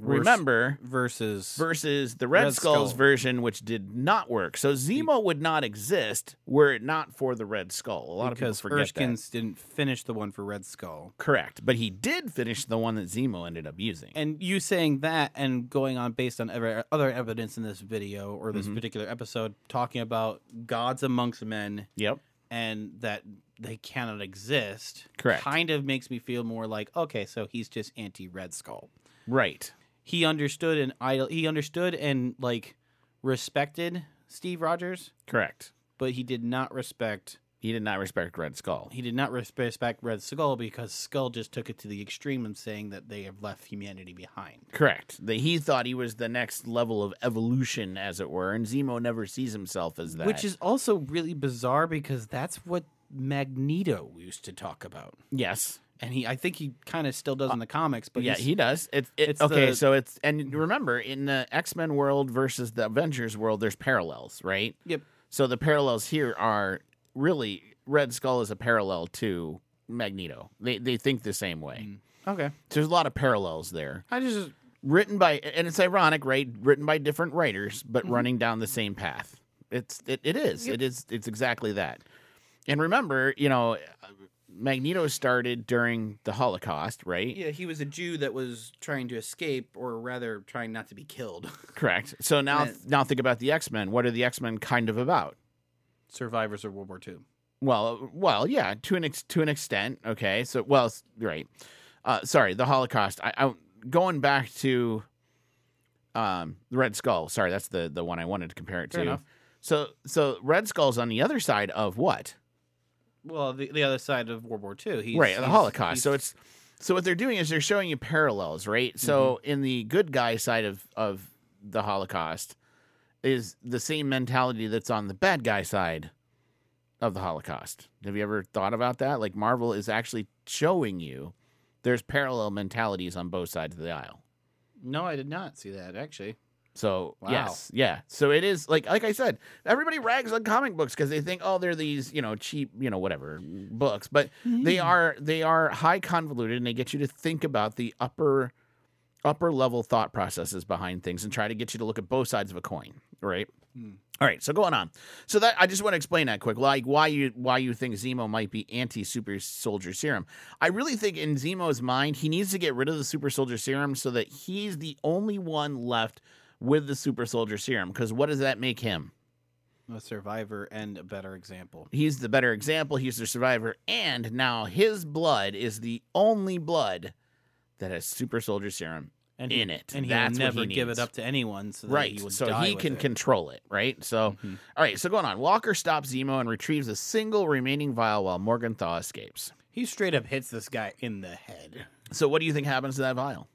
Remember, versus versus the Red, Red Skull's Skull. version, which did not work. So Zemo would not exist were it not for the Red Skull. A lot because of people forget that. Erskine's didn't finish the one for Red Skull. Correct, but he did finish the one that Zemo ended up using. And you saying that and going on based on ever, other evidence in this video or Mm-hmm. this particular episode, talking about gods amongst men yep. and that they cannot exist, Correct. kind of makes me feel more like okay, so he's just anti Red Skull. Right. He understood and idol. He understood and like respected Steve Rogers, Correct. but he did not respect. He did not respect Red Skull. He did not res- respect Red Skull because Skull just took it to the extreme of saying that they have left humanity behind. Correct. That he thought he was the next level of evolution, as it were, and Zemo never sees himself as that. Which is also really bizarre because that's what Magneto used to talk about. yes, And he I think he kind of still does in the comics, but yeah, he does. It, it, it's okay, the- so it's and remember in the X Men world versus the Avengers world, there's parallels, right? Yep. So the parallels here are really Red Skull is a parallel to Magneto. They they think the same way. Okay. So there's a lot of parallels there. I just written by and it's ironic right written by different writers but Mm-hmm. running down the same path it's it, it is it is it's exactly that and remember you know magneto started during the holocaust right? Yeah, he was a Jew that was trying to escape or rather trying not to be killed. correct. So now And- now think about the x-men. What are the x-men kind of about? Survivors of World War II. well well yeah to an ex- to an extent okay. So well right. Uh sorry the holocaust. I, I going back to um the red skull. Sorry that's the the one i wanted to compare it Fair to enough. so so red skull's on the other side of what Well, the, the other side of World War II. He's, right the he's- holocaust he's- so it's so what they're doing is they're showing you parallels right so Mm-hmm. in the good guy side of of the holocaust is the same mentality that's on the bad guy side of the holocaust have you ever thought about that like marvel is actually showing you there's parallel mentalities on both sides of the aisle No, I did not see that actually. So Wow. yes, yeah. So it is like like I said, everybody rags on comic books because they think oh they're these you know cheap you know whatever books, but Mm-hmm. they are they are high convoluted and they get you to think about the upper upper level thought processes behind things and try to get you to look at both sides of a coin, right? Hmm. All right, so going on. So that I just want to explain that quick, like why you why you think Zemo might be anti super soldier serum. I really think in Zemo's mind, he needs to get rid of the super soldier serum so that he's the only one left with the super soldier serum. Because what does that make him? A survivor and a better example. He's the better example. He's the survivor, and now his blood is the only blood that has super soldier serum And in he, it. and he That's will never he give it up to anyone. So that right he would so he can it. control it right so Mm-hmm. all right so going on walker stops zemo and retrieves a single remaining vial while morgenthau escapes He straight up hits this guy in the head. so what do you think happens to that vial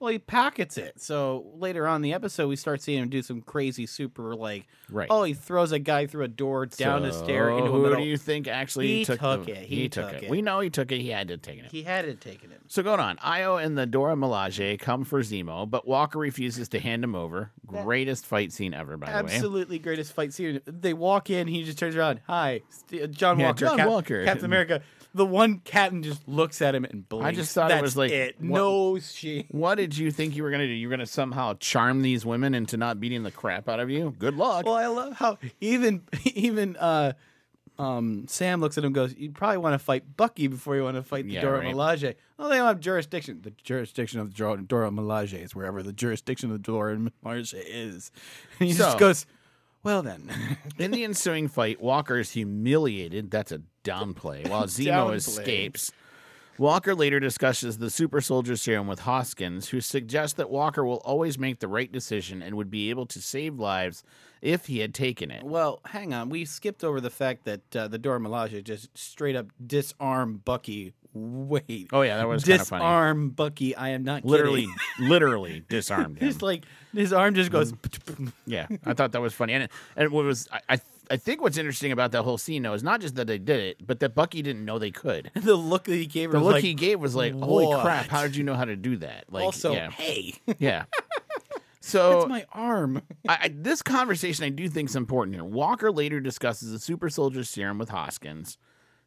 Well, he pockets it. So later on in the episode, we start seeing him do some crazy super like, Right. oh, he throws a guy through a door down a stair into a who middle. do you think actually He took, took the- it. He took, it. it. We know he took it. He had to take it. He had it taken him. So going on, Ayo and the Dora Milaje come for Zemo, but Walker refuses to hand him over. Greatest fight scene ever, by the way. Absolutely greatest fight scene. They walk in, he just turns around. Hi, St- John Yeah, Walker. John Walker. Captain America. The one captain just looks at him and blinks. I just thought it That's was like, it. what- no she. What did you think you were gonna do? You're gonna somehow charm these women into not beating the crap out of you? Good luck. Well, I love how even even uh, um, Sam looks at him and goes, "You probably want to fight Bucky before you want to fight the Yeah, Dora right. Milaje." Oh, they don't have jurisdiction. The jurisdiction of the Dora, Dora Milaje is wherever the jurisdiction of the Dora Milaje is. And he So- just goes, "Well then." In the ensuing fight, Walker is humiliated. That's a downplay. While Zemo Downplay. escapes. Walker later discusses the super soldier serum with Hoskins, who suggests that Walker will always make the right decision and would be able to save lives if he had taken it. Well, hang on. We skipped over the fact that uh, the Dora Milaje just straight up disarm Bucky. Wait. Oh, yeah, that was kinda funny. disarm Bucky. I am not Literally, kidding. literally disarmed him. Just like his arm just goes. Mm-hmm. Yeah, I thought that was funny, and and what was I, I I think what's interesting about that whole scene though is not just that they did it, but that Bucky didn't know they could. the look that he gave her. The look like, he gave was like, "Holy "What?" crap! How did you know how to do that?" Like, also, yeah, hey, yeah. So it's my arm. I, I, this conversation I do think is important here. Walker later discusses the super soldier serum with Hoskins,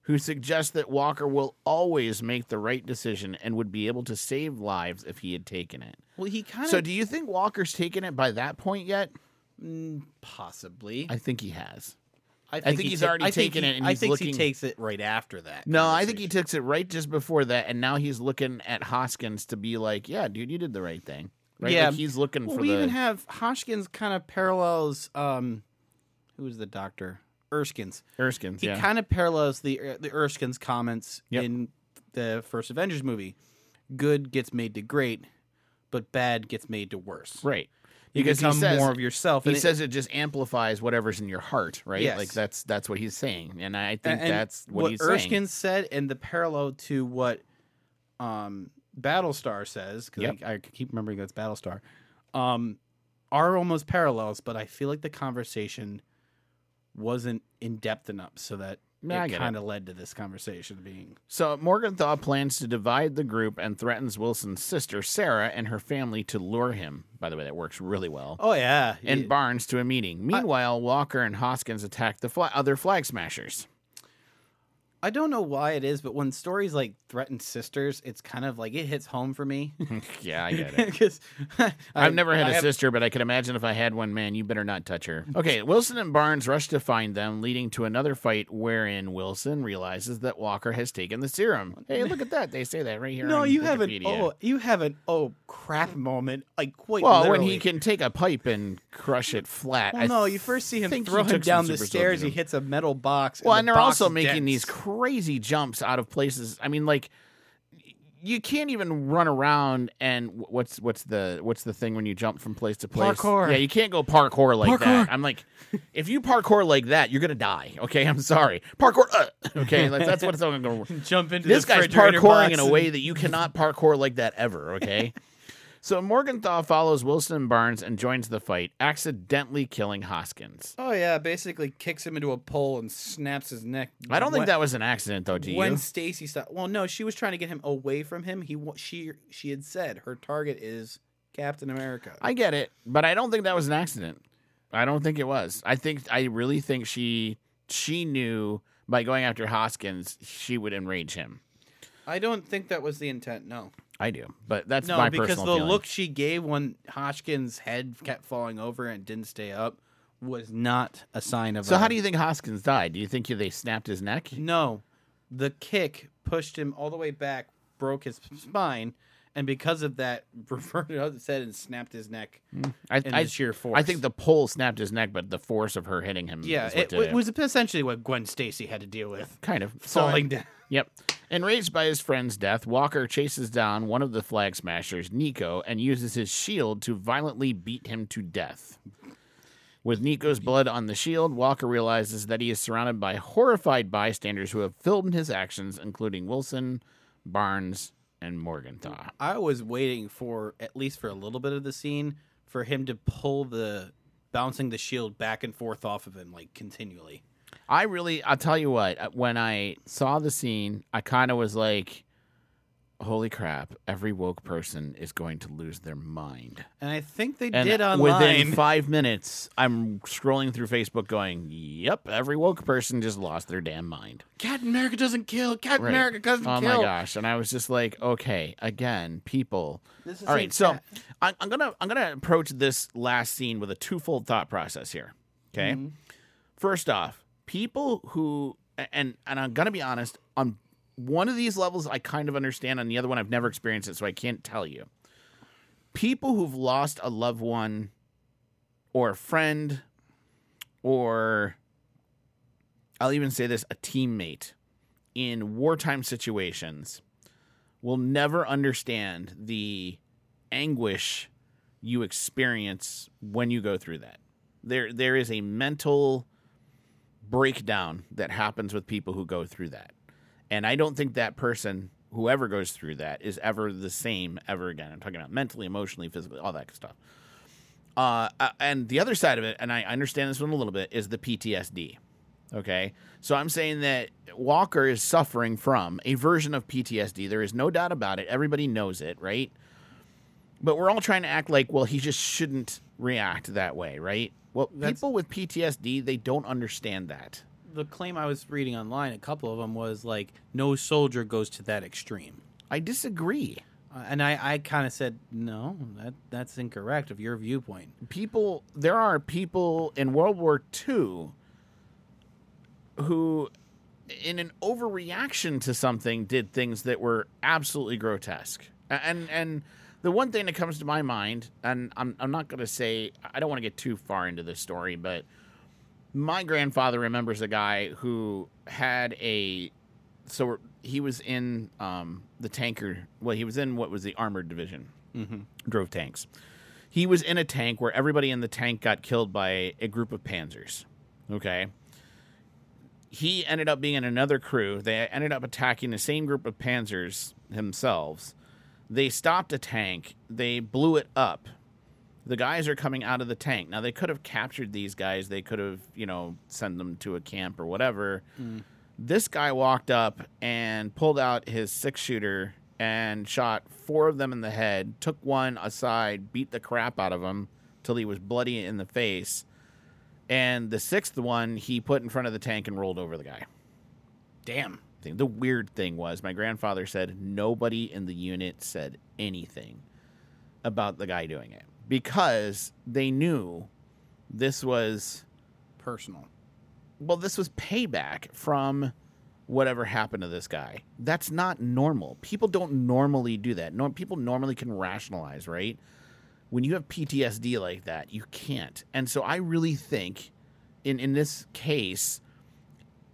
who suggests that Walker will always make the right decision and would be able to save lives if he had taken it. Well, he kind of So, do you think Walker's taken it by that point yet? possibly. I think he has. I think he he's ta- already I think taken he- it and I think looking- he takes it right after that. No, I think he takes it right just before that, and now he's looking at Hoskins to be like, "Yeah, dude, you did the right thing." Right? Yeah. like he's looking Well, for we the. even have Hoskins kind of parallels. Um, who was the doctor? Erskine's. Erskines, He yeah. kind of parallels the uh, the Erskine's comments Yep. in the first Avengers movie. Good gets made to great, but bad gets made to worse. right. You Because he become says- more of yourself. He it- says it just amplifies whatever's in your heart, right? Yes. Like that's that's what he's saying, and I think and that's what, he's Erskine saying. said, and the parallel to what um, Battlestar says, because Yep. I, I keep remembering that's Battlestar, um, are almost parallels, but I feel like the conversation wasn't in depth enough so that Yeah, it kind of led to this conversation being. So Morgenthau plans to divide the group and threatens Wilson's sister Sarah and her family to lure him. By the way, that works really well. Oh yeah, And It- Barnes to a meeting. Meanwhile, Walker and Hoskins attack the other flag smashers. I don't know why it is, but when stories like threaten sisters, it's kind of like it hits home for me. yeah, I get it. Because I've never had a sister, but I can imagine if I had one, man, you better not touch her. Okay, Wilson and Barnes rush to find them, leading to another fight wherein Wilson realizes that Walker has taken the serum. Hey, look at that. They say that right here. No, on you have an oh, you have an oh crap moment, like quite Well, literally. when he can take a pipe and crush it flat. Well, no, you first see him throw him down the stairs. He hits a metal box. Well, the and they're also making these. Crazy jumps out of places. I mean, like you can't even run around and what's what's the what's the thing when you jump from place to place? Parkour. Yeah, you can't go parkour like Parkour. that. I'm like, if you parkour like that, you're gonna die. Okay, I'm sorry. Parkour. Uh, okay, like, that's what it's going to. jump into This guy's parkouring in a way that you cannot parkour like that ever. Okay. So Morgenthau follows Wilson and Barnes and joins the fight, accidentally killing Hoskins. Oh yeah, basically kicks him into a pole and snaps his neck. I don't think When- that was an accident, though. Do when you? Stacy stopped. Well, no, she was trying to get him away from him. He she she had said her target is Captain America. I get it, but I don't think that was an accident. I don't think it was. I think I really think she she knew by going after Hoskins she would enrage him. I don't think that was the intent. No, I do, but that's no, my because the feeling. look she gave when Hoskins' head kept falling over and didn't stay up was not a sign of. So a- how do you think Hoskins died? Do you think they snapped his neck? No, the kick pushed him all the way back, broke his spine, and because of that, reverted out his head and snapped his neck. Mm, I, in I, sheer force. I think the pole snapped his neck, but the force of her hitting him. Yeah, is what it, did it was essentially what Gwen Stacy had to deal with. kind of So I- Falling down. Yep. Enraged by his friend's death, Walker chases down one of the flag smashers, Nico, and uses his shield to violently beat him to death. With Nico's blood on the shield, Walker realizes that he is surrounded by horrified bystanders who have filmed his actions, including Wilson, Barnes, and Morgenthau. I was waiting for at least for a little bit of the scene for him to pull the bouncing the shield back and forth off of him like continually. I really, I'll tell you what, uh, when I saw the scene, I kind of was like, holy crap, every woke person is going to lose their mind. And I think they And did online. within five minutes, I'm scrolling through Facebook going, yep, every woke person just lost their damn mind. Captain America doesn't kill. Captain Right. America doesn't oh kill. my gosh! And I was just like, okay, again, people. This is All right, like so. I'm, I'm gonna I'm gonna approach this last scene with a twofold thought process here. Okay, Mm-hmm. first off, people who and and I'm gonna be honest on one of these levels I kind of understand, on the other one I've never experienced it, so I can't tell you. People who've lost a loved one, or a friend, or I'll even say this, a teammate in wartime situations will never understand the anguish you experience when you go through that. There there is a mental breakdown that happens with people who go through that. And I don't think that person whoever goes through that is ever the same ever again. I'm talking about mentally, emotionally, physically, all that stuff. Uh, uh, and the other side of it, and I understand this one a little bit, is the PTSD. Okay. So I'm saying that Walker is suffering from a version of PTSD. There is no doubt about it. Everybody knows it, right? But we're all trying to act like, well, he just shouldn't react that way, right? Well, That's- people with PTSD, they don't understand that. The claim I was reading online, a couple of them was like, no soldier goes to that extreme. I disagree. Uh, and I, I kind of said, no, that that's incorrect of your viewpoint. People, there are people in World War II who, in an overreaction to something, did things that were absolutely grotesque. And and the one thing that comes to my mind, and I'm I'm not going to say I don't want to get too far into this story, but my grandfather remembers a guy who had a so he was in um, the tanker. Well, he was in what was the armored division, mm-hmm. drove tanks. He was in a tank where everybody in the tank got killed by a group of panzers. Okay. He ended up being in another crew. They ended up attacking the same group of panzers themselves. They stopped a tank. They blew it up. The guys are coming out of the tank. Now they could have captured these guys. They could have, you know, sent them to a camp or whatever. Mm. This guy walked up and pulled out his six shooter and shot four of them in the head, took one aside, beat the crap out of him till he was bloody in the face. And the sixth one he put in front of the tank and rolled over the guy. Damn. Thing. The weird thing was my grandfather said nobody in the unit said anything about the guy doing it because they knew this was Personal. well, this was payback from whatever happened to this guy. That's not normal. People don't normally do that. No, people normally can rationalize, right? When you have PTSD like that, you can't. And so I really think in in this case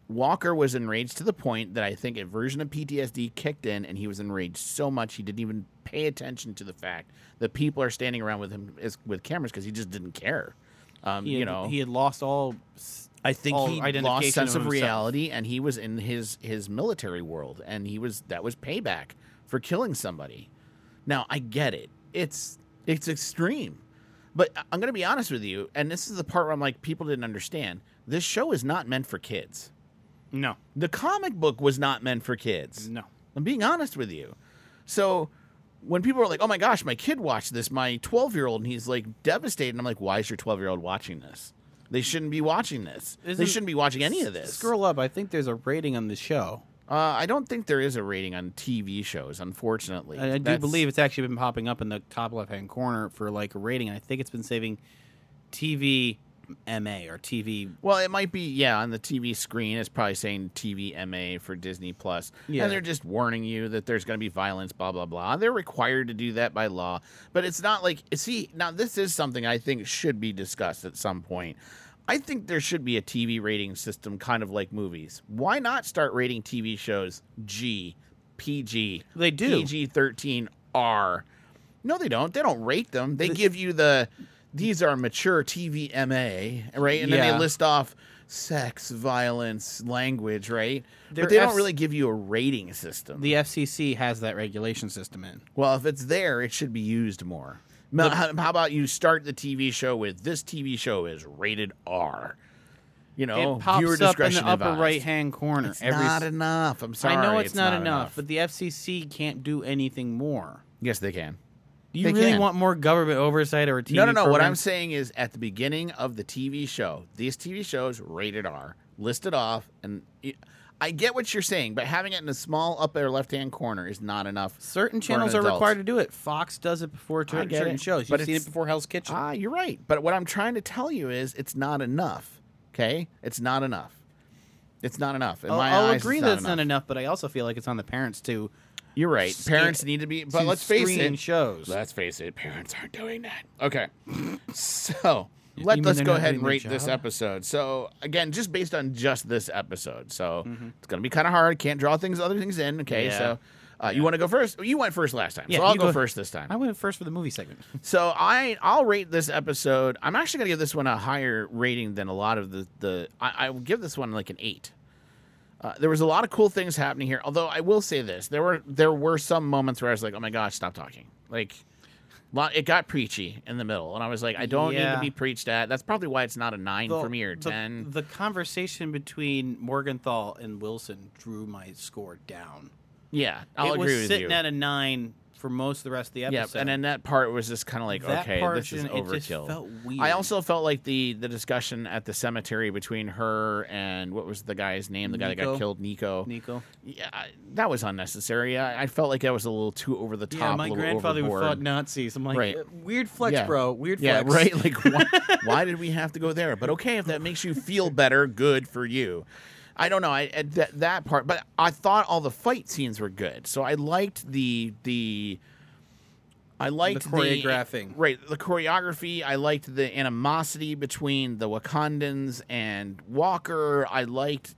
Walker was enraged to the point that I think a version of PTSD kicked in and he was enraged so much he didn't even pay attention to the fact that people are standing around with him as, with cameras because he just didn't care. Um, He you know, he had lost all. I think all he lost sense of, himself. reality, and he was in his his military world, and he was that was payback for killing somebody. Now I get it; it's it's extreme, but I'm going to be honest with you, and this is the part where I'm like, people didn't understand. This show is not meant for kids. No. The comic book was not meant for kids. No. I'm being honest with you. So when people are like, "Oh my gosh, my kid watched this," my 12 year old, and he's like devastated. I'm like, "Why is your 12 year old watching this? They shouldn't be watching this. they Isn't- shouldn't be watching any of this." Scroll up. I think there's a rating on the show. Uh, I don't think there is a rating on TV shows, unfortunately. I, I do believe it's actually been popping up in the top left hand corner for like a rating. I think it's been saving TV MA or TV. Well, it might be yeah on the TV screen. It's probably saying TV MA for Disney Plus, Yeah. and they're just warning you that there's going to be violence, blah blah blah. They're required to do that by law, but it's not like see now. This is something I think should be discussed at some point. I think there should be a TV rating system, kind of like movies. Why not start rating TV shows G, PG? They do. PG thirteen R. No, they don't. They don't rate them. They give you the these are mature TV MA, right? And then they list off sex, violence, language, right? Their but they don't really give you a rating system. The FCC has that regulation system in. well, if it's there, it should be used more. Now, how, how about you start the TV show with this TV show is rated R? You know, it pops viewer up in discretion the upper advised. right hand corner. It's every not enough. I'm sorry. I know it's, not, enough, but the FCC can't do anything more. yes, they can. You They really can. want more government oversight or a TV No, no, no. What? I'm saying is, at the beginning of the TV show, these TV shows rated R, listed off, and it- I get what you're saying, but having it in a small upper left-hand corner is not enough. Certain channels are required to do it. Fox does it before certain it, shows. but You've seen it it's- before Hell's Kitchen. Ah, you're right. But what I'm trying to tell you is, it's not enough. Okay, it's not enough. It's not enough. In I'll, my I'll eyes, agree it's that not it's enough. not enough, but I also feel like it's on the parents to. You're right. Parents need to be, but to let's face it. shows. Let's face it. Parents aren't doing that. Okay, so let, us go ahead and rate this episode. So again, just based on just this episode, so Mm-hmm. it's gonna be kind of hard. Can't draw things, other things in. Okay, Yeah. so. Uh, You want to go first? You went first last time, Yeah, so I'll go, go- first this time. I went first for the movie segment. So I I'll rate this episode. I'm actually gonna give this one a higher rating than a lot of the the. I, I will give this one like an eight. Uh, there was a lot of cool things happening here. Although I will say this, there were there were some moments where I was like, oh my gosh, stop talking. Like, lot- it got preachy in the middle, and I was like, I don't need to be preached at. That's probably why it's not a nine The- for me or the- ten. The, conversation between Morgenthau and Wilson drew my score down. yeah, I'll it agree was with sitting you. at a nine for most of the rest of the episode. yeah, and then that part was just kind of like, That okay, this is portion, it just overkill. I also felt like the the discussion at the cemetery between her and what was the guy's name? The guy that got killed, Nico. Nico. Yeah, that was unnecessary. I, I felt like that was a little too over the top. Yeah, my grandfather overboard. fought Nazis. I'm like, Right. "Uh, weird flex, Yeah. bro. Weird Yeah, flex. right. Like, why, why did we have to go there? But okay, if that makes you feel better, good for you. I don't know. I at that that part, but I thought all the fight scenes were good. So I liked the the. I liked the, choreographing. right? The choreography. I liked the animosity between the Wakandans and Walker. I liked.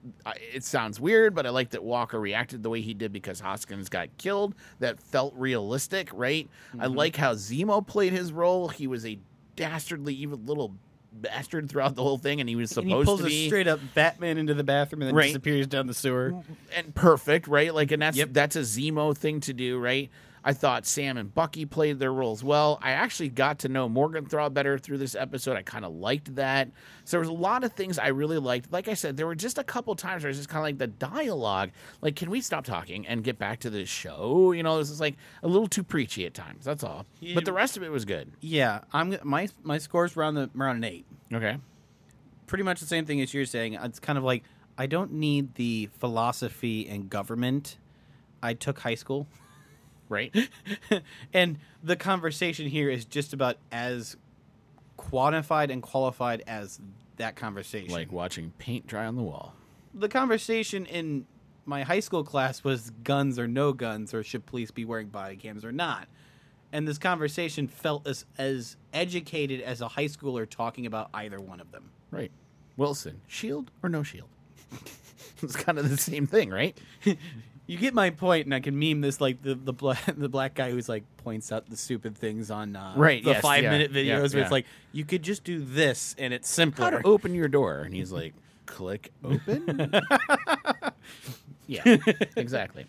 It sounds weird, but I liked that Walker reacted the way he did because Hoskins got killed. That felt realistic, right? I Mm-hmm. like how Zemo played his role. He was a dastardly, evil little bastard throughout the whole thing, and he was And supposed he pulls to a be straight up Batman into the bathroom and then Right. disappears down the sewer. and perfect, right? Like, and that's Yep. that's a Zemo thing to do, right? I thought Sam and Bucky played their roles well. I actually got to know Morgenthau better through this episode. I kind of liked that. So there was a lot of things I really liked. Like I said, there were just a couple times where it's just kind of like the dialogue. Like, can we stop talking and get back to the show? You know, this is like a little too preachy at times. That's all. But the rest of it was good. Yeah, I'm my my scores around the around an eight. Okay. Pretty much the same thing as you're saying. It's kind of like I don't need the philosophy and government. I took high school. Right. and the conversation here is just about as quantified and qualified as that conversation. like watching paint dry on the wall. the conversation in my high school class was guns or no guns, or should police be wearing body cams or not. And this conversation felt as as educated as a high schooler talking about either one of them. Right. Wilson, shield or no shield? it's kind of the same thing, right? You get my point, and I can meme this like the the black the black guy who's like points out the stupid things on uh, Right, the yes, five yeah, minute videos yeah, where yeah. it's like you could just do this and it's simpler. How to open your door? And he's like, click open. yeah, exactly.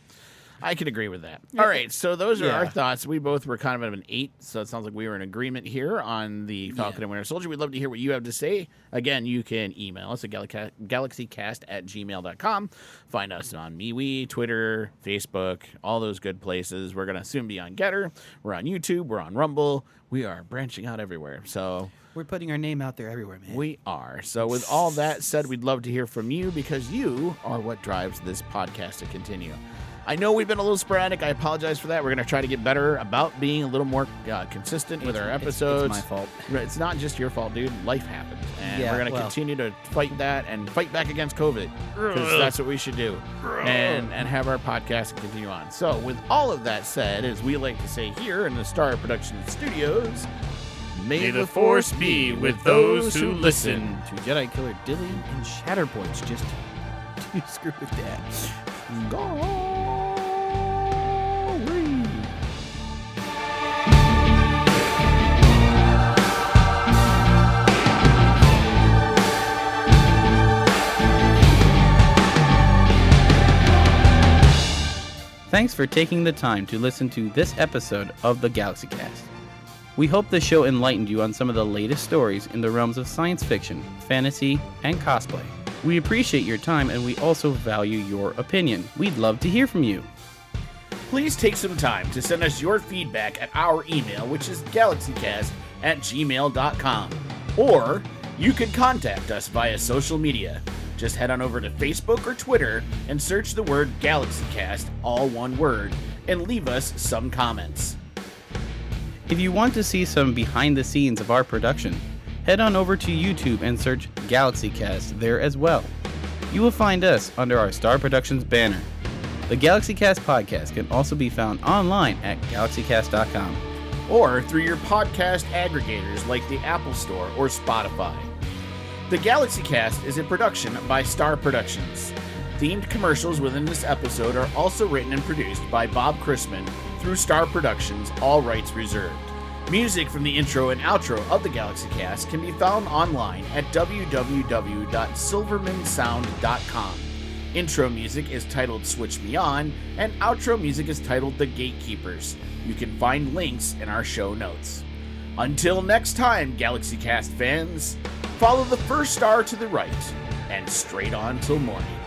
I can agree with that. All right, so those are our thoughts. We both were kind of at an eight, so it sounds like we were in agreement here on the Falcon Yeah. and Winter Soldier. We'd love to hear what you have to say. Again, you can email us at galaca- galaxycast at gmail.com. Find us on MeWe, Twitter, Facebook, all those good places. We're going to soon be on Gettr. We're on YouTube. We're on Rumble. We are branching out everywhere. So We're putting our name out there everywhere, man. we are. So, with all that said, we'd love to hear from you because you are what drives this podcast to continue. I know we've been a little sporadic. I apologize for that. We're going to try to get better about being a little more uh, consistent with our It's- it's- episodes. It's, my fault. It's not just your fault, dude. Life happens. And Yeah, we're going to well. continue to fight that and fight back against COVID because that's what we should do and, and have our podcast continue on. So, with all of that said, as we like to say here in the Star Production Studios, may, the force be with those who listen. to Jedi Killer Dilly and Shatterpoints just to screw with that. Go. Thanks for taking the time to listen to this episode of the Galaxy Cast. We hope the show enlightened you on some of the latest stories in the realms of science fiction, fantasy, and cosplay. We appreciate your time and we also value your opinion. We'd love to hear from you. Please take some time to send us your feedback at our email, which is galaxycast at gmail.com. Or you can contact us via social media. Just head on over to Facebook or Twitter and search the word GalaxyCast, all one word, and leave us some comments. If you want to see some behind the scenes of our production, head on over to YouTube and search GalaxyCast there as well. You will find us under our Star Productions banner. The GalaxyCast podcast can also be found online at galaxycast.com. or through your podcast aggregators like the Apple Store or Spotify. The Galaxy Cast is a production by Star Productions. Themed commercials within this episode are also written and produced by Bob Chrisman through Star Productions, all rights reserved. Music from the intro and outro of the Galaxy Cast can be found online at www.silvermansound.com. Intro music is titled Switch Me On, and outro music is titled The Gatekeepers. You can find links in our show notes. Until next time, Galaxy Cast fans, follow the first star to the right and straight on till morning.